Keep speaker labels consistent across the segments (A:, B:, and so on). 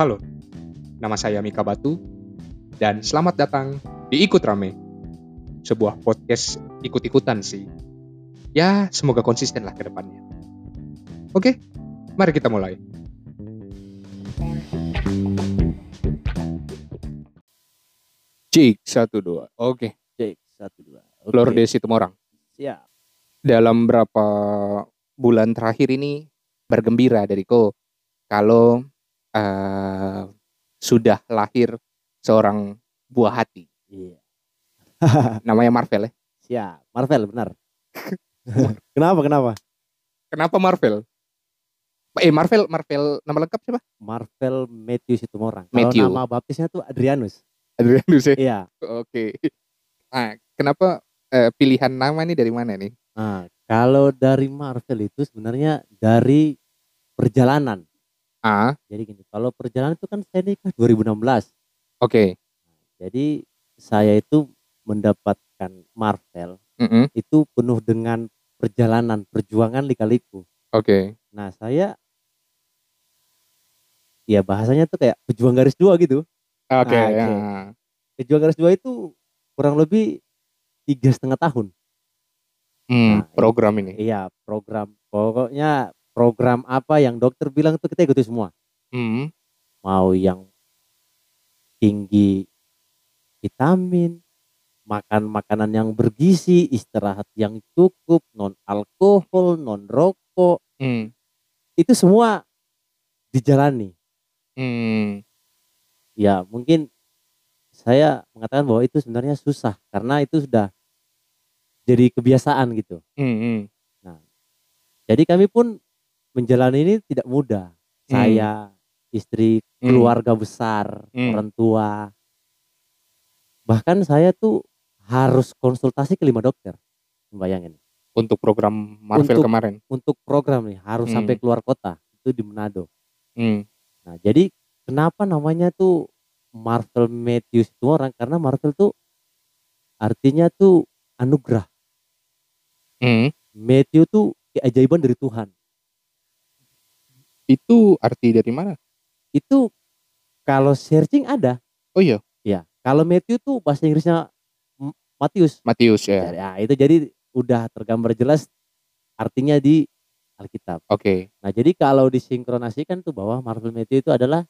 A: Halo, nama saya Mika Batu, dan selamat datang di Ikut Rame. Sebuah podcast ikut-ikutan sih. Ya, semoga konsisten lah ke depannya. Oke, mari kita mulai. Cik, satu, dua. Oke,
B: Cek satu dua. Oke.
A: Flor Desi Tumorang.
B: Siap.
A: Dalam berapa bulan terakhir ini bergembira dariku kalau eh, sudah lahir seorang buah hati.
B: Iya.
A: Namanya Marvel ya.
B: Siap. Marvel benar. kenapa kenapa?
A: Kenapa Marvel? Eh Marvel, Marvel nama lengkap siapa?
B: Marvel Matthew Situmorang.
A: Matthew.
B: Kalau nama baptisnya tuh Adrianus.
A: Adrianus ya.
B: Iya.
A: Oke. Ah, kenapa eh, pilihan nama ini dari mana nih?
B: Nah, kalau dari Marvel itu sebenarnya dari perjalanan.
A: Ah,
B: Jadi gini, kalau perjalanan itu kan saya nikah 2016.
A: oke.
B: Jadi saya itu mendapatkan Marvel
A: Mm-mm,
B: itu penuh dengan perjalanan, perjuangan lika-liku.
A: Oke.
B: Nah, saya ya bahasanya tuh kayak pejuang garis dua gitu.
A: Oke.
B: Ah,
A: ya.
B: oke. Pejuang garis dua itu kurang lebih tiga setengah tahun.
A: Hmm,
B: Nah,
A: program ini.
B: Iya, program pokoknya program apa yang dokter bilang itu kita ikuti semua.
A: Hmm,
B: Mau yang tinggi vitamin, makan makanan yang bergizi, istirahat yang cukup, non alkohol, non rokok,
A: hmm,
B: itu semua dijalani.
A: hmm.
B: Ya, mungkin saya mengatakan bahwa itu sebenarnya susah karena itu sudah jadi kebiasaan gitu.
A: hmm, hmm.
B: Jadi kami pun menjalani ini tidak mudah.
A: Hmm.
B: Saya, istri,
A: Hmm.
B: keluarga besar,
A: Hmm.
B: orang tua. Bahkan saya tuh harus konsultasi ke lima dokter. Bayangin.
A: Untuk program Marvel
B: Untuk-
A: kemarin.
B: Untuk program nih harus
A: Hmm.
B: sampai keluar kota. Itu di Manado.
A: Hmm,
B: Nah, jadi kenapa namanya tuh Marvel Matthews itu orang karena Marvel tuh artinya tuh anugerah.
A: hmm.
B: Matthew tuh keajaiban dari Tuhan.
A: Itu arti dari mana?
B: Itu kalau searching ada.
A: Oh iya,
B: Ya, kalau Matthew tuh bahasa Inggrisnya Matius.
A: Matius ya.
B: Ya, itu jadi udah tergambar jelas artinya di Alkitab.
A: Oke.
B: Nah, jadi kalau disinkronasikan tuh bahwa Marvel Matthew itu adalah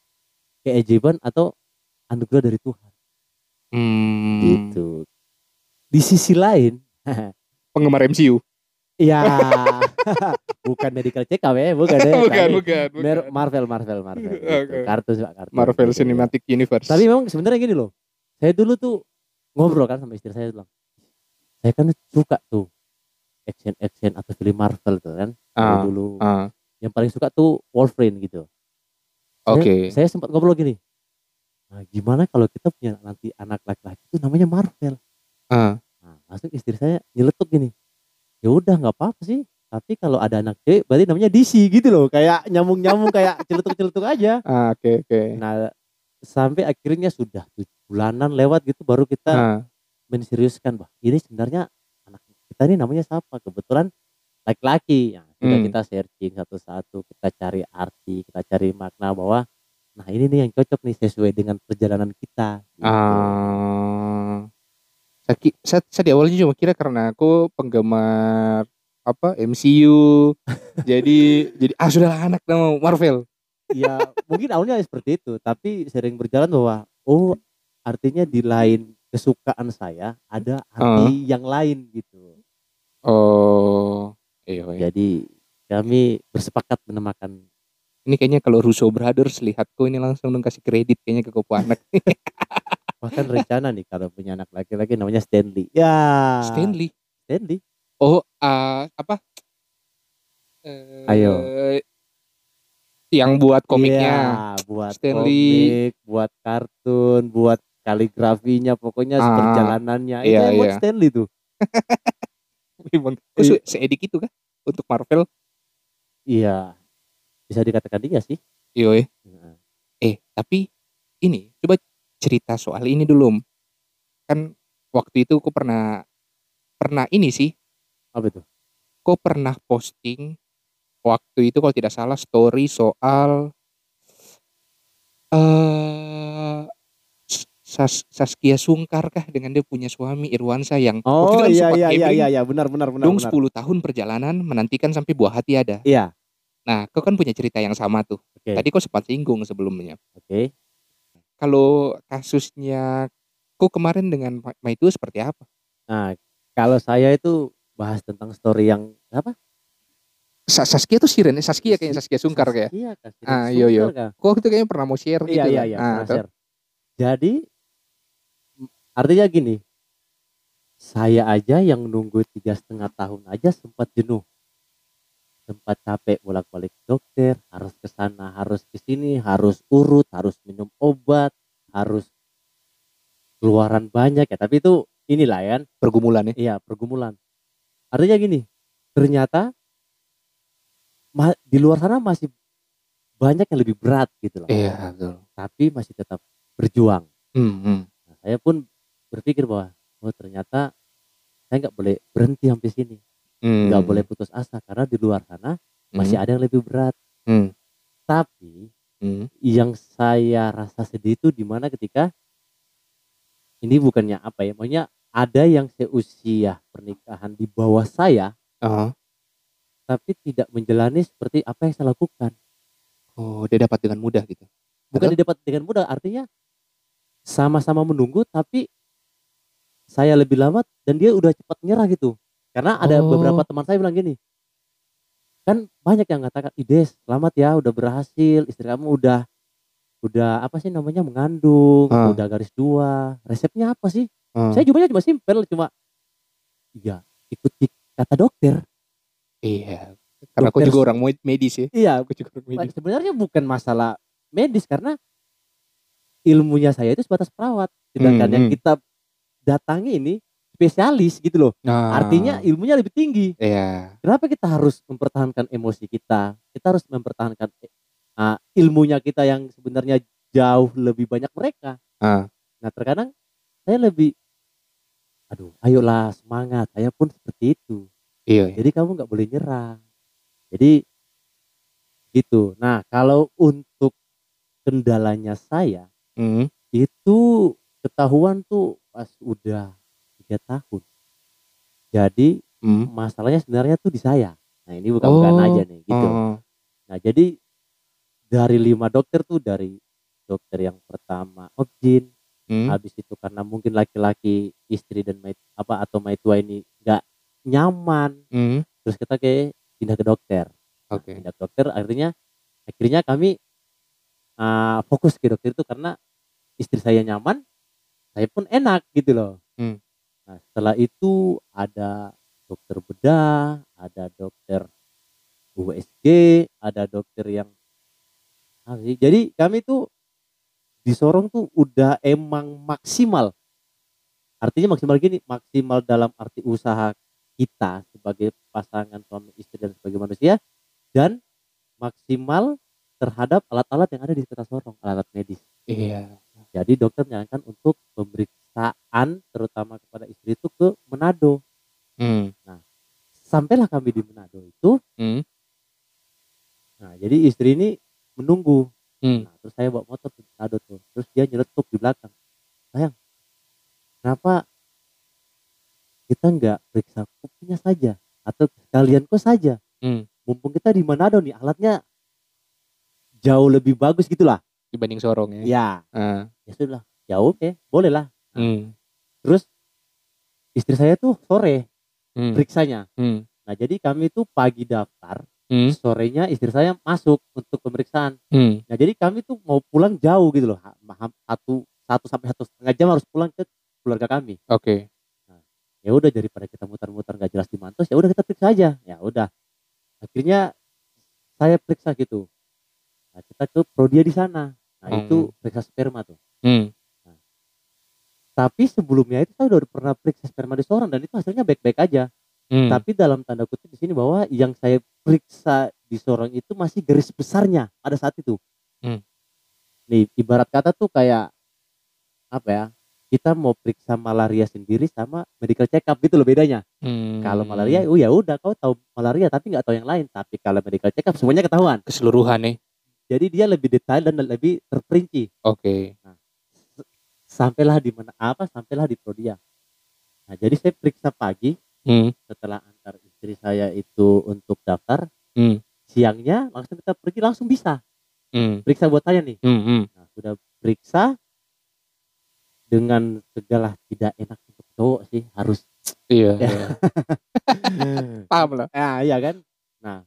B: keajaiban atau anugerah dari Tuhan.
A: Hmm.
B: Gitu. Di sisi lain,
A: Penggemar MCU.
B: ya bukan medical check up ya, bukan ya.
A: bukan,
B: Tapi
A: bukan, bukan.
B: Marvel, Marvel, Marvel. Gitu.
A: Oke.
B: Kartun, Pak, kartun.
A: Marvel
B: Gitu.
A: Cinematic Universe.
B: Tapi memang sebenarnya gini loh. Saya dulu tuh ngobrol kan sama istri saya bilang. Saya kan suka tuh action action atau film Marvel tuh kan.
A: Ah,
B: dulu.
A: ah,
B: Yang paling suka tuh Wolverine gitu.
A: oke.
B: Saya, saya sempat ngobrol gini. Nah, gimana kalau kita punya nanti anak laki-laki itu namanya Marvel?
A: Ah,
B: Nah, langsung istri saya nyeletuk gini. Ya udah nggak apa-apa sih. Tapi kalau ada anak cewek berarti namanya DC gitu loh. Kayak nyambung-nyambung kayak celetuk-celetuk aja.
A: ah, oke, oke.
B: Nah, sampai akhirnya sudah tujuh bulanan lewat gitu baru kita
A: Ah,
B: menseriuskan bah ini sebenarnya anak kita ini namanya siapa kebetulan laki-laki ya sudah
A: Hmm.
B: kita searching satu-satu kita cari arti kita cari makna bahwa nah ini nih yang cocok nih sesuai dengan perjalanan kita gitu.
A: ah. Saya, saya, saya di awalnya cuma kira karena aku penggemar apa MCU. jadi jadi ah sudahlah anak nama Marvel.
B: ya mungkin awalnya seperti itu tapi sering berjalan bahwa oh artinya di lain kesukaan saya ada arti yang lain gitu
A: Oh, iya, iya.
B: jadi kami bersepakat menamakan
A: Ini kayaknya kalau Russo Brothers lihatku ini langsung dong kasih kredit kayaknya ke kopo anak.
B: bahkan rencana nih kalau punya anak laki-laki namanya Stanley ya
A: Stanley.
B: Stanley
A: Oh, ah, apa? Eh,
B: Ayo.
A: Yang buat komiknya.
B: Iya, buat
A: Stanley.
B: komik, buat kartun, buat kaligrafinya, pokoknya
A: Ah,
B: perjalanannya.
A: iya,
B: Itu yang buat
A: iya.
B: Stanley tuh.
A: Kok se- seedik itu kah untuk Marvel?
B: Iya, bisa dikatakan iya sih.
A: Iya. eh.
B: Nah,
A: Eh, tapi ini coba cerita soal ini dulu. Kan waktu itu aku pernah pernah ini sih,
B: Apa itu?
A: kok pernah posting waktu itu kalau tidak salah story soal eh Sas- Saskia Sungkar kah dengan dia punya suami Irwansa yang waktu
B: Oh
A: itu kan
B: iya iya iya iya iya benar benar benar.
A: dong
B: benar.
A: 10 tahun perjalanan menantikan sampai buah hati ada.
B: Iya.
A: Nah, kau kan punya cerita yang sama tuh.
B: Oke.
A: Tadi kau sempat singgung sebelumnya.
B: Oke.
A: Kalau kasusnya kau kemarin dengan Ma- Maitu seperti apa?
B: Nah, kalau saya itu bahas tentang story yang apa?
A: Sa- Saskia tuh Siren, eh, Saskia kayaknya Saskia Sungkar kayak.
B: Iya, kasih
A: Ah, iya, iya.
B: Kak.
A: Kok itu kayaknya pernah mau share gitu.
B: Iya iya
A: lah.
B: iya.
A: Ah,
B: share. Jadi artinya gini, saya aja yang nunggu tiga setengah tahun aja sempat jenuh, sempat capek bolak-balik dokter, harus ke sana, harus ke sini, harus urut, harus minum obat, harus keluaran banyak ya. Tapi itu inilah ya,
A: pergumulan ya.
B: iya pergumulan. Artinya gini, ternyata di luar sana masih banyak yang lebih berat gitu loh.
A: Iya, betul.
B: Tapi masih tetap berjuang.
A: Hmm, hmm.
B: Nah, saya pun berpikir bahwa oh ternyata saya nggak boleh berhenti sampai sini,
A: Hmm.
B: nggak boleh putus asa karena di luar sana masih ada yang lebih berat.
A: Hmm.
B: Tapi
A: Hmm.
B: yang saya rasa sedih itu di mana ketika ini bukannya apa ya, maksudnya ada yang seusia pernikahan di bawah saya,
A: Ah.
B: tapi tidak menjalani seperti apa yang saya lakukan.
A: Oh, dia dapat dengan mudah gitu.
B: Bukan
A: Atau?
B: didapat dengan mudah, artinya sama-sama menunggu, tapi saya lebih lama dan dia udah cepat nyerah gitu. Karena ada
A: Oh.
B: beberapa teman saya bilang gini, kan banyak yang mengatakan, Ides, selamat ya, udah berhasil, istri kamu udah udah apa sih namanya mengandung,
A: Ah.
B: udah garis dua, resepnya apa sih?
A: Ah.
B: Saya jawabannya cuma simpel, cuma iya ikuti kata dokter.
A: Iya. Karena aku juga orang med- medis ya.
B: Iya,
A: Aku juga orang medis.
B: sebenarnya bukan masalah medis karena ilmunya saya itu sebatas perawat. Sedangkan
A: Hmm,
B: yang
A: hmm.
B: kita datangi ini spesialis gitu loh.
A: Nah,
B: Artinya ilmunya lebih tinggi.
A: Iya.
B: Kenapa kita harus mempertahankan emosi kita? Kita harus mempertahankan ah, ilmunya kita yang sebenarnya jauh lebih banyak mereka.
A: Ah.
B: Nah, terkadang saya lebih aduh, ayolah semangat. Saya pun seperti itu.
A: Iya. iya.
B: Jadi kamu nggak boleh nyerah. Jadi gitu. Nah kalau untuk kendalanya saya
A: Hmm.
B: itu ketahuan tuh pas udah tiga tahun. Jadi
A: Hmm.
B: masalahnya sebenarnya tuh di saya. Nah ini bukan bukan
A: Oh.
B: aja nih gitu.
A: Oh.
B: Nah jadi dari lima dokter tuh dari dokter yang pertama objin,
A: Hmm.
B: habis itu karena mungkin laki-laki istri dan mait, apa atau maitua ini nggak nyaman,
A: Hmm.
B: terus kita kayak pindah ke dokter.
A: Oke.
B: pindah ke dokter akhirnya akhirnya kami uh, fokus ke dokter itu karena istri saya nyaman saya pun enak gitu loh
A: Hmm.
B: nah setelah itu ada dokter bedah ada dokter USG ada dokter yang jadi kami tuh di Sorong tuh udah emang maksimal artinya maksimal gini maksimal dalam arti usaha kita sebagai pasangan suami istri dan sebagai manusia dan maksimal terhadap alat-alat yang ada di kota Sorong, alat medis.
A: Iya.
B: Jadi dokter menyarankan untuk pemeriksaan terutama kepada istri itu ke Manado.
A: Hmm.
B: Sampailah kami di Manado itu.
A: Hmm.
B: Nah, jadi istri ini menunggu.
A: Hmm.
B: Nah, terus saya bawa motor ke Manado tuh. Terus dia nyeletuk di belakang. Sayang, kenapa kita nggak periksa kupingnya saja atau sekalian kok saja?
A: Hmm.
B: Mumpung kita di Manado nih, alatnya jauh lebih bagus gitulah.
A: Dibanding Sorong ya.
B: Ya,
A: Ah.
B: ya sudah. Ya oke, boleh lah.
A: Hmm.
B: Terus istri saya tuh sore
A: Hmm.
B: periksanya.
A: Hmm.
B: Nah, jadi kami tuh pagi daftar,
A: Hmm.
B: sorenya istri saya masuk untuk pemeriksaan.
A: Hmm.
B: Nah, jadi kami tuh mau pulang jauh gitu loh. Satu satu sampai satu setengah jam harus pulang ke keluarga kami.
A: Oke.
B: Ya udah daripada kita muter-muter nggak jelas di Mantos, ya udah kita periksa aja. Ya udah. Akhirnya saya periksa gitu. Nah, kita ke Prodia di sana. Nah,
A: Hmm.
B: itu periksa sperma tuh.
A: Hmm.
B: Tapi sebelumnya itu saya udah pernah periksa sperma di seorang dan itu hasilnya baik-baik aja.
A: Hmm.
B: Tapi dalam tanda kutip di sini bahwa yang saya periksa di seorang itu masih garis besarnya pada saat itu.
A: Hmm.
B: Nih ibarat kata tuh kayak apa ya? Kita mau periksa malaria sendiri sama medical check up gitu loh bedanya.
A: Hmm.
B: Kalau malaria, oh ya udah kau tahu malaria tapi nggak tahu yang lain. Tapi kalau medical check up semuanya ketahuan.
A: keseluruhan nih.
B: jadi dia lebih detail dan lebih terperinci
A: Oke.
B: sampailah di mana apa sampailah di Prodia nah jadi saya periksa pagi
A: Hmm.
B: setelah antar istri saya itu untuk daftar
A: Hmm.
B: siangnya langsung kita pergi langsung bisa
A: Hmm.
B: periksa buat saya nih
A: Hmm. hmm.
B: nah sudah periksa dengan segala tidak enak untuk cowok sih harus
A: Iya.
B: Ya.
A: iya. Paham lah.
B: ya iya kan nah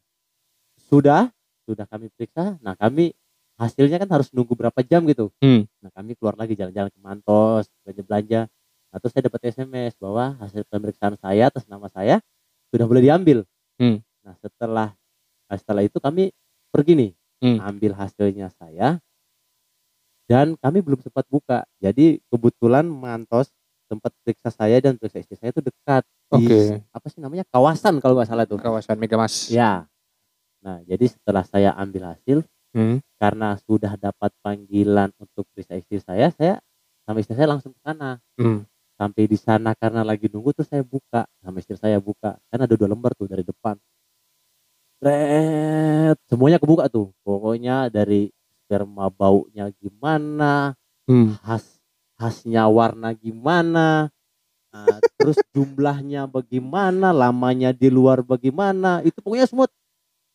B: sudah sudah kami periksa nah kami hasilnya kan harus nunggu berapa jam gitu
A: Hmm.
B: nah kami keluar lagi jalan-jalan ke Mantos belanja belanja nah terus saya dapat SMS bahwa hasil pemeriksaan saya atas nama saya sudah boleh diambil
A: Hmm.
B: nah setelah nah, setelah itu kami pergi nih
A: Hmm.
B: ambil hasilnya saya dan kami belum sempat buka jadi kebetulan Mantos tempat periksa saya dan periksa istri saya itu dekat di
A: Oke.
B: apa sih namanya kawasan kalau nggak salah tuh
A: Kawasan Megamas.
B: Ya. Nah, jadi setelah saya ambil hasil
A: Hmm.
B: karena sudah dapat panggilan untuk periksa istri saya, saya sama istri saya langsung ke sana.
A: Hmm.
B: Sampai di sana karena lagi nunggu tuh saya buka sama istri saya buka. Kan ada dua lembar tuh dari depan. Red, semuanya kebuka tuh. Pokoknya dari sperma baunya gimana,
A: Hmm.
B: khas khasnya warna gimana, nah, terus jumlahnya bagaimana, lamanya di luar bagaimana, itu pokoknya semua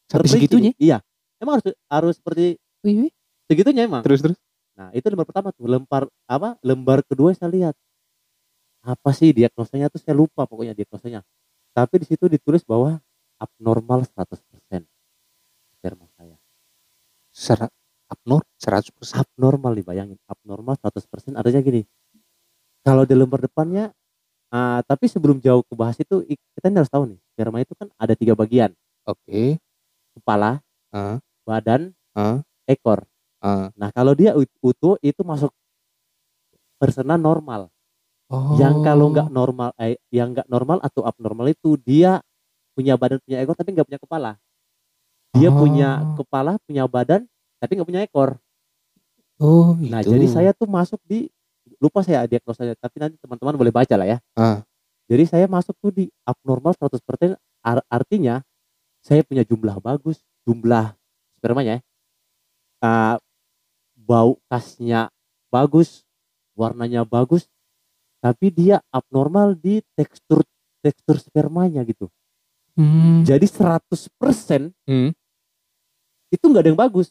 A: Sampai
B: terperinci
A: segitunya?
B: Iya. Emang harus harus seperti
A: wih.
B: segitunya emang.
A: Terus terus.
B: Nah, itu lembar pertama tuh, lembar apa? Lembar kedua saya lihat. Apa sih diagnosanya tuh saya lupa pokoknya diagnosanya. Tapi di situ ditulis bahwa abnormal 100% sperma saya.
A: Serat abnor 100%.
B: Abnormal nih bayangin, abnormal 100% artinya gini. Kalau di lembar depannya ah, tapi sebelum jauh ke bahas itu kita harus tahu nih, sperma itu kan ada tiga bagian,
A: Oke.
B: kepala,
A: Ah.
B: badan,
A: Ah.
B: ekor.
A: Ah.
B: Nah, kalau dia ut- utuh itu masuk persona normal.
A: Oh.
B: Yang kalau nggak normal, eh, yang nggak normal atau abnormal itu dia punya badan punya ekor tapi nggak punya kepala. Dia punya
A: Oh.
B: kepala, punya badan tapi nggak punya ekor.
A: Oh, gitu.
B: Nah, jadi saya tuh masuk di lupa saya diagnosanya, tapi nanti teman-teman boleh baca lah ya.
A: Ah.
B: Jadi saya masuk tuh di abnormal 100% ar- artinya saya punya jumlah bagus, jumlah spermanya ya. Ah, bau kasnya bagus, warnanya bagus, tapi dia abnormal di tekstur tekstur spermanya gitu.
A: Hmm.
B: Jadi 100%
A: Hmm.
B: itu nggak ada yang bagus.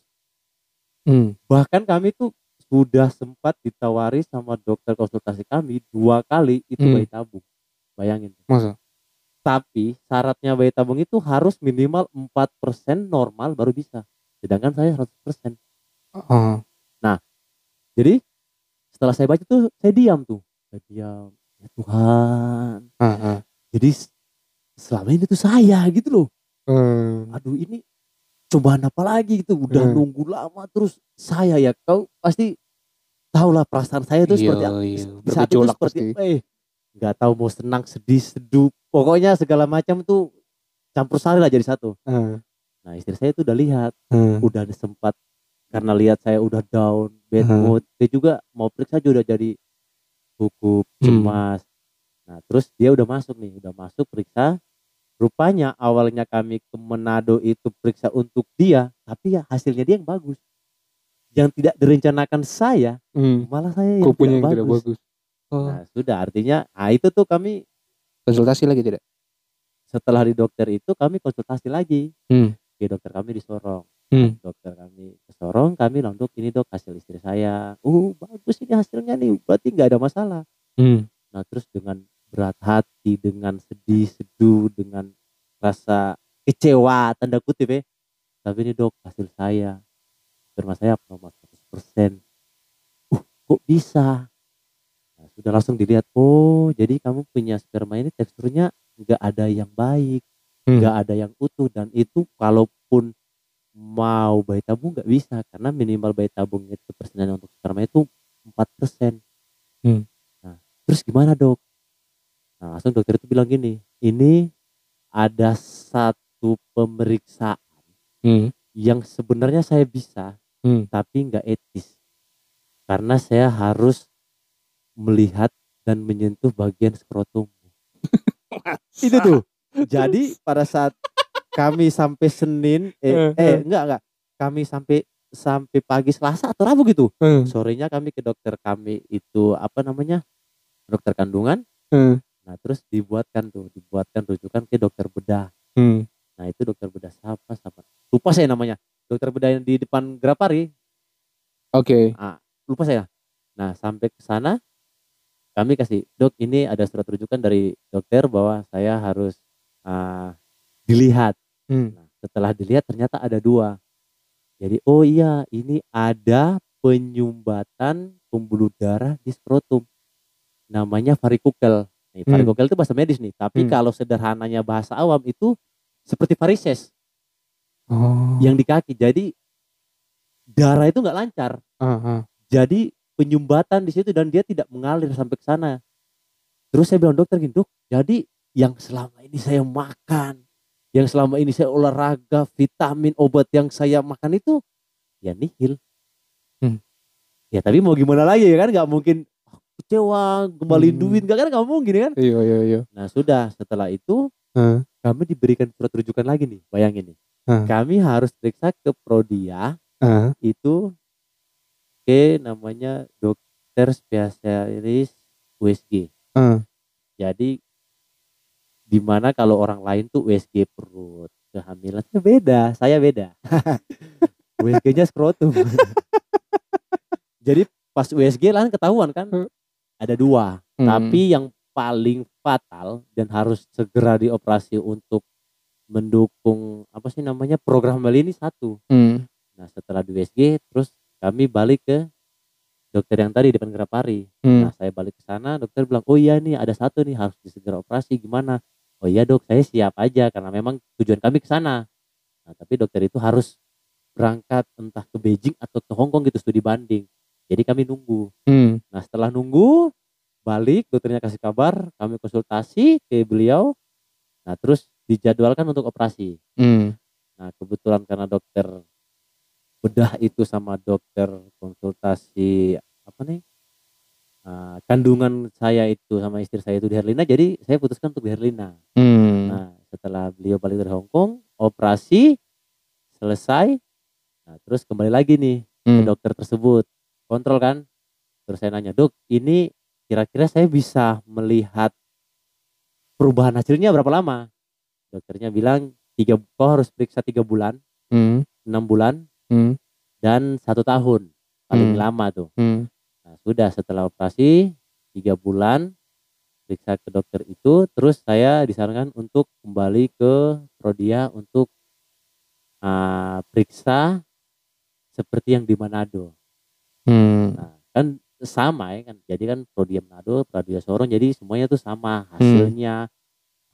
A: Hmm.
B: Bahkan kami tuh sudah sempat ditawari sama dokter konsultasi kami dua kali itu
A: Hmm.
B: bayi tabung. Bayangin.
A: Masa?
B: Tapi syaratnya bayi tabung itu harus minimal 4% normal baru bisa. Sedangkan saya 100%.
A: Ah.
B: Jadi setelah saya baca tuh saya diam tuh. Saya diam. Ya Tuhan.
A: Ah. ah.
B: Jadi selama ini tuh saya gitu loh.
A: Hmm.
B: Aduh ini cobaan apa lagi gitu. Udah
A: Hmm.
B: nunggu lama terus saya ya kau pasti tahu lah perasaan saya itu seperti
A: Iya,
B: apa.
A: iya.
B: Di saat itu seperti apa, eh nggak tahu mau senang sedih seduh pokoknya segala macam tuh campur sari lah jadi satu
A: Ah.
B: nah istri saya tuh udah lihat
A: Ah.
B: udah sempat karena lihat saya udah down bad
A: Hmm.
B: mood dia juga mau periksa juga udah jadi gugup
A: Hmm.
B: cemas nah terus dia udah masuk nih udah masuk periksa rupanya awalnya kami ke Manado itu periksa untuk dia tapi ya hasilnya dia yang bagus yang tidak direncanakan saya
A: Hmm.
B: malah saya yang
A: punya yang
B: tidak
A: tidak
B: bagus.
A: bagus. Oh.
B: Nah, sudah artinya nah itu tuh kami
A: Konsultasi lagi tidak?
B: setelah di dokter itu kami konsultasi lagi
A: Hmm.
B: ke dokter kami di Sorong
A: Hmm.
B: dokter kami ke Sorong kami bilang dok ini dok hasil istri saya uh bagus ini hasilnya nih berarti nggak ada masalah
A: Hmm.
B: nah terus dengan berat hati dengan sedih seduh dengan rasa kecewa tanda kutip ya tapi ini dok hasil saya sperma saya abnormal 100% uh kok bisa nah, sudah langsung dilihat oh jadi kamu punya sperma ini teksturnya nggak ada yang baik
A: Hmm.
B: nggak ada yang utuh dan itu kalaupun mau bayi tabung nggak bisa karena minimal bayi tabung itu persennya untuk sperma itu 4%
A: Hmm.
B: nah terus gimana dok nah langsung dokter itu bilang gini ini ada satu pemeriksaan
A: Hmm.
B: yang sebenarnya saya bisa
A: Hmm.
B: tapi nggak etis karena saya harus melihat dan menyentuh bagian skrotum itu tuh jadi pada saat kami sampai Senin eh,
A: Eh,
B: eh
A: eh.
B: enggak enggak kami sampai sampai pagi Selasa atau Rabu gitu.
A: Hmm.
B: Sorenya kami ke dokter kami itu apa namanya? Dokter kandungan.
A: Hmm.
B: Nah, terus dibuatkan tuh, dibuatkan rujukan ke dokter bedah.
A: Hmm.
B: Nah, itu dokter bedah siapa siapa? Lupa saya namanya. Dokter bedah yang di depan Grapari,
A: Oke.
B: lupa saya. Nah, sampai ke sana kami kasih, "Dok, ini ada surat rujukan dari dokter bahwa saya harus ah, dilihat."
A: Hmm.
B: Nah, setelah dilihat ternyata ada dua. Jadi, oh iya, ini ada penyumbatan pembuluh darah di skrotum. Namanya varikukel. Nih,
A: Hmm.
B: varikukel itu bahasa medis nih, tapi
A: Hmm.
B: kalau sederhananya bahasa awam itu seperti varises
A: Oh.
B: yang di kaki. Jadi darah itu nggak lancar.
A: Ah, ah.
B: Jadi penyumbatan di situ dan dia tidak mengalir sampai ke sana. Terus saya bilang dokter gini, "Dok, jadi yang selama ini saya makan, yang selama ini saya olahraga, vitamin, obat yang saya makan itu ya nihil."
A: Hmm.
B: Ya tapi mau gimana lagi ya kan nggak mungkin "Ah, kecewa, kembaliin
A: Hmm.
B: duit nggak kan nggak mungkin kan.
A: Iya, iya, iya.
B: Nah sudah setelah itu
A: Hmm.
B: kami diberikan surat rujukan lagi nih, bayangin nih.
A: Hmm.
B: Kami harus periksa ke Prodia
A: Ah.
B: itu ke namanya dokter spesialis USG.
A: Ah.
B: Jadi di mana kalau orang lain tuh USG perut, kehamilan itu beda, saya beda. USG-nya skrotum. Jadi pas USG lah ketahuan kan
A: Hmm.
B: ada dua,
A: Hmm.
B: tapi yang paling fatal dan harus segera dioperasi untuk mendukung apa sih namanya program Bali ini satu.
A: Hmm.
B: Nah setelah di USG terus kami balik ke dokter yang tadi depan Gerapari.
A: Hmm.
B: Nah saya balik ke sana dokter bilang oh iya nih ada satu nih harus disegera operasi gimana? Oh iya dok saya siap aja karena memang tujuan kami ke sana. Nah tapi dokter itu harus berangkat entah ke Beijing atau ke Hong Kong gitu studi banding. Jadi kami nunggu.
A: Hmm.
B: Nah setelah nunggu balik dokternya kasih kabar kami konsultasi ke beliau. Nah terus dijadwalkan untuk operasi.
A: Hmm.
B: Nah kebetulan karena dokter bedah itu sama dokter konsultasi apa nih ah, kandungan saya itu sama istri saya itu di Herlina jadi saya putuskan untuk di Herlina.
A: Hmm.
B: Nah setelah beliau balik dari Hong Kong operasi selesai, nah terus kembali lagi nih ke
A: Hmm.
B: dokter tersebut kontrol kan. Terus saya nanya dok ini kira-kira saya bisa melihat perubahan hasilnya berapa lama? Dokternya bilang tiga kau harus periksa tiga bulan
A: Hmm.
B: enam bulan
A: Hmm.
B: dan satu tahun paling
A: Hmm.
B: lama tuh.
A: Hmm.
B: Nah sudah setelah operasi tiga bulan periksa ke dokter itu, terus saya disarankan untuk kembali ke Prodia untuk ah, periksa seperti yang di Manado.
A: Hmm.
B: Nah kan sama ya kan, jadi kan Prodia Manado, Prodia Sorong, jadi semuanya tuh sama hasilnya,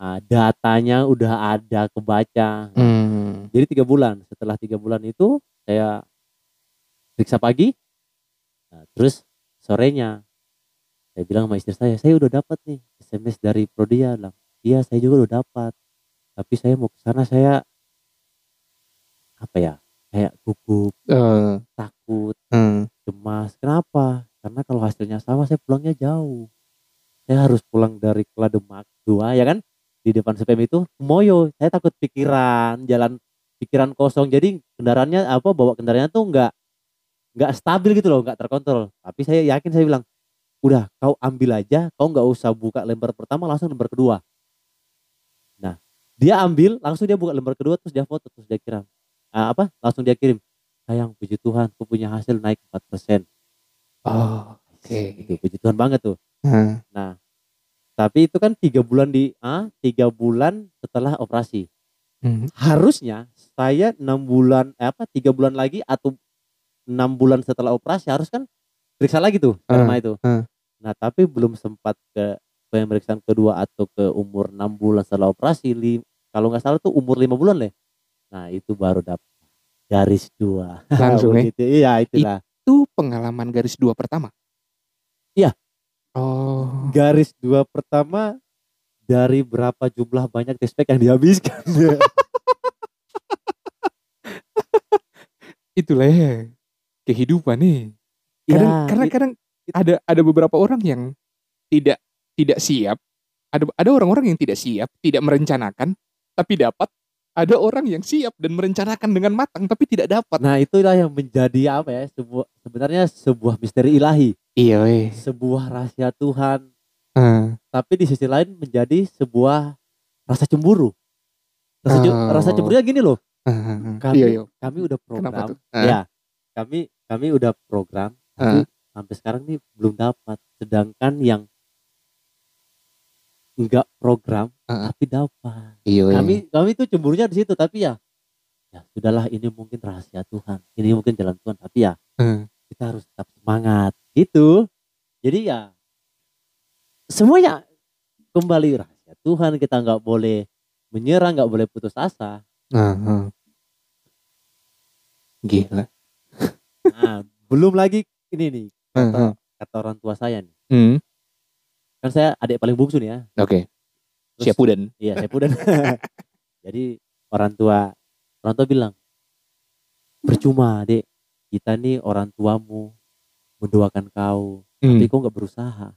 B: ah, datanya udah ada kebaca.
A: Hmm.
B: Jadi tiga bulan. Setelah tiga bulan itu saya periksa pagi. Nah, terus sorenya saya bilang sama istri saya, saya udah dapat nih SMS dari Prodia. Bilang, iya saya juga udah dapat. Tapi saya mau ke sana saya apa ya kayak gugup,
A: Eh,
B: takut,
A: hmm.
B: cemas. Kenapa? Karena kalau hasilnya sama saya pulangnya jauh. Saya harus pulang dari Kelademak dua ya kan di depan SPM itu Moyo. Saya takut pikiran jalan pikiran kosong. Jadi kendaraannya apa bawa kendaraannya tuh nggak nggak stabil gitu loh, nggak terkontrol. Tapi saya yakin saya bilang, udah kau ambil aja, kau nggak usah buka lembar pertama langsung lembar kedua. Nah dia ambil langsung dia buka lembar kedua terus dia foto terus dia kirim Ah, apa langsung dia kirim sayang puji Tuhan aku punya hasil naik 4%
A: Oh, oke.
B: itu puji Tuhan banget tuh
A: Hmm.
B: nah tapi itu kan tiga bulan di ah tiga bulan setelah operasi
A: Hmm.
B: harusnya saya enam bulan eh, apa tiga bulan lagi atau enam bulan setelah operasi harus kan periksa lagi tuh karena itu
A: hmm.
B: nah tapi belum sempat ke pemeriksaan kedua atau ke umur enam bulan setelah operasi li- kalau nggak salah tuh umur lima bulan deh nah itu baru dapat garis dua
A: Langsung ya?
B: Begitu. iya itulah
A: Itu pengalaman garis dua pertama.
B: Iya.
A: Oh.
B: garis dua pertama dari berapa jumlah banyak tespek yang dihabiskan
A: Itulah ya kehidupan nih. Kadang,
B: Ya,
A: karena
B: it-
A: kadang ada ada beberapa orang yang tidak tidak siap. Ada ada orang-orang yang tidak siap, tidak merencanakan, tapi dapat ada orang yang siap dan merencanakan dengan matang tapi tidak dapat.
B: Nah, itulah yang menjadi apa ya? Sebuah sebenarnya sebuah misteri ilahi,
A: Iya, weh.
B: sebuah rahasia Tuhan,
A: Ah,
B: tapi di sisi lain menjadi sebuah rasa cemburu. Rasa,
A: Oh.
B: rasa cemburunya gini loh.
A: ah.
B: Kami,
A: Iya, iya.
B: kami udah program.
A: Ah.
B: Ya, kami kami udah program, tapi sampai sekarang nih belum dapat. Sedangkan yang enggak program
A: Ah.
B: tapi dapat.
A: Iya, weh.
B: Kami kami tuh cemburunya di situ tapi ya ya sudahlah ini mungkin rahasia Tuhan. Ini mungkin jalan Tuhan tapi ya
A: Ah.
B: kita harus tetap semangat gitu. Jadi ya semuanya kembali rahasia Tuhan kita nggak boleh menyerah nggak boleh putus asa.
A: Ah, ah. Gila.
B: Nah, belum lagi ini nih
A: Ah,
B: kata,
A: ah.
B: kata orang tua saya nih.
A: Hmm,
B: Kan saya adik paling bungsu nih ya.
A: Oke.
B: Terus-
A: Siap Udan.
B: Iya, saya pun Jadi orang tua orang tua bilang percuma dek kita nih orang tuamu mendoakan kau tapi kau nggak berusaha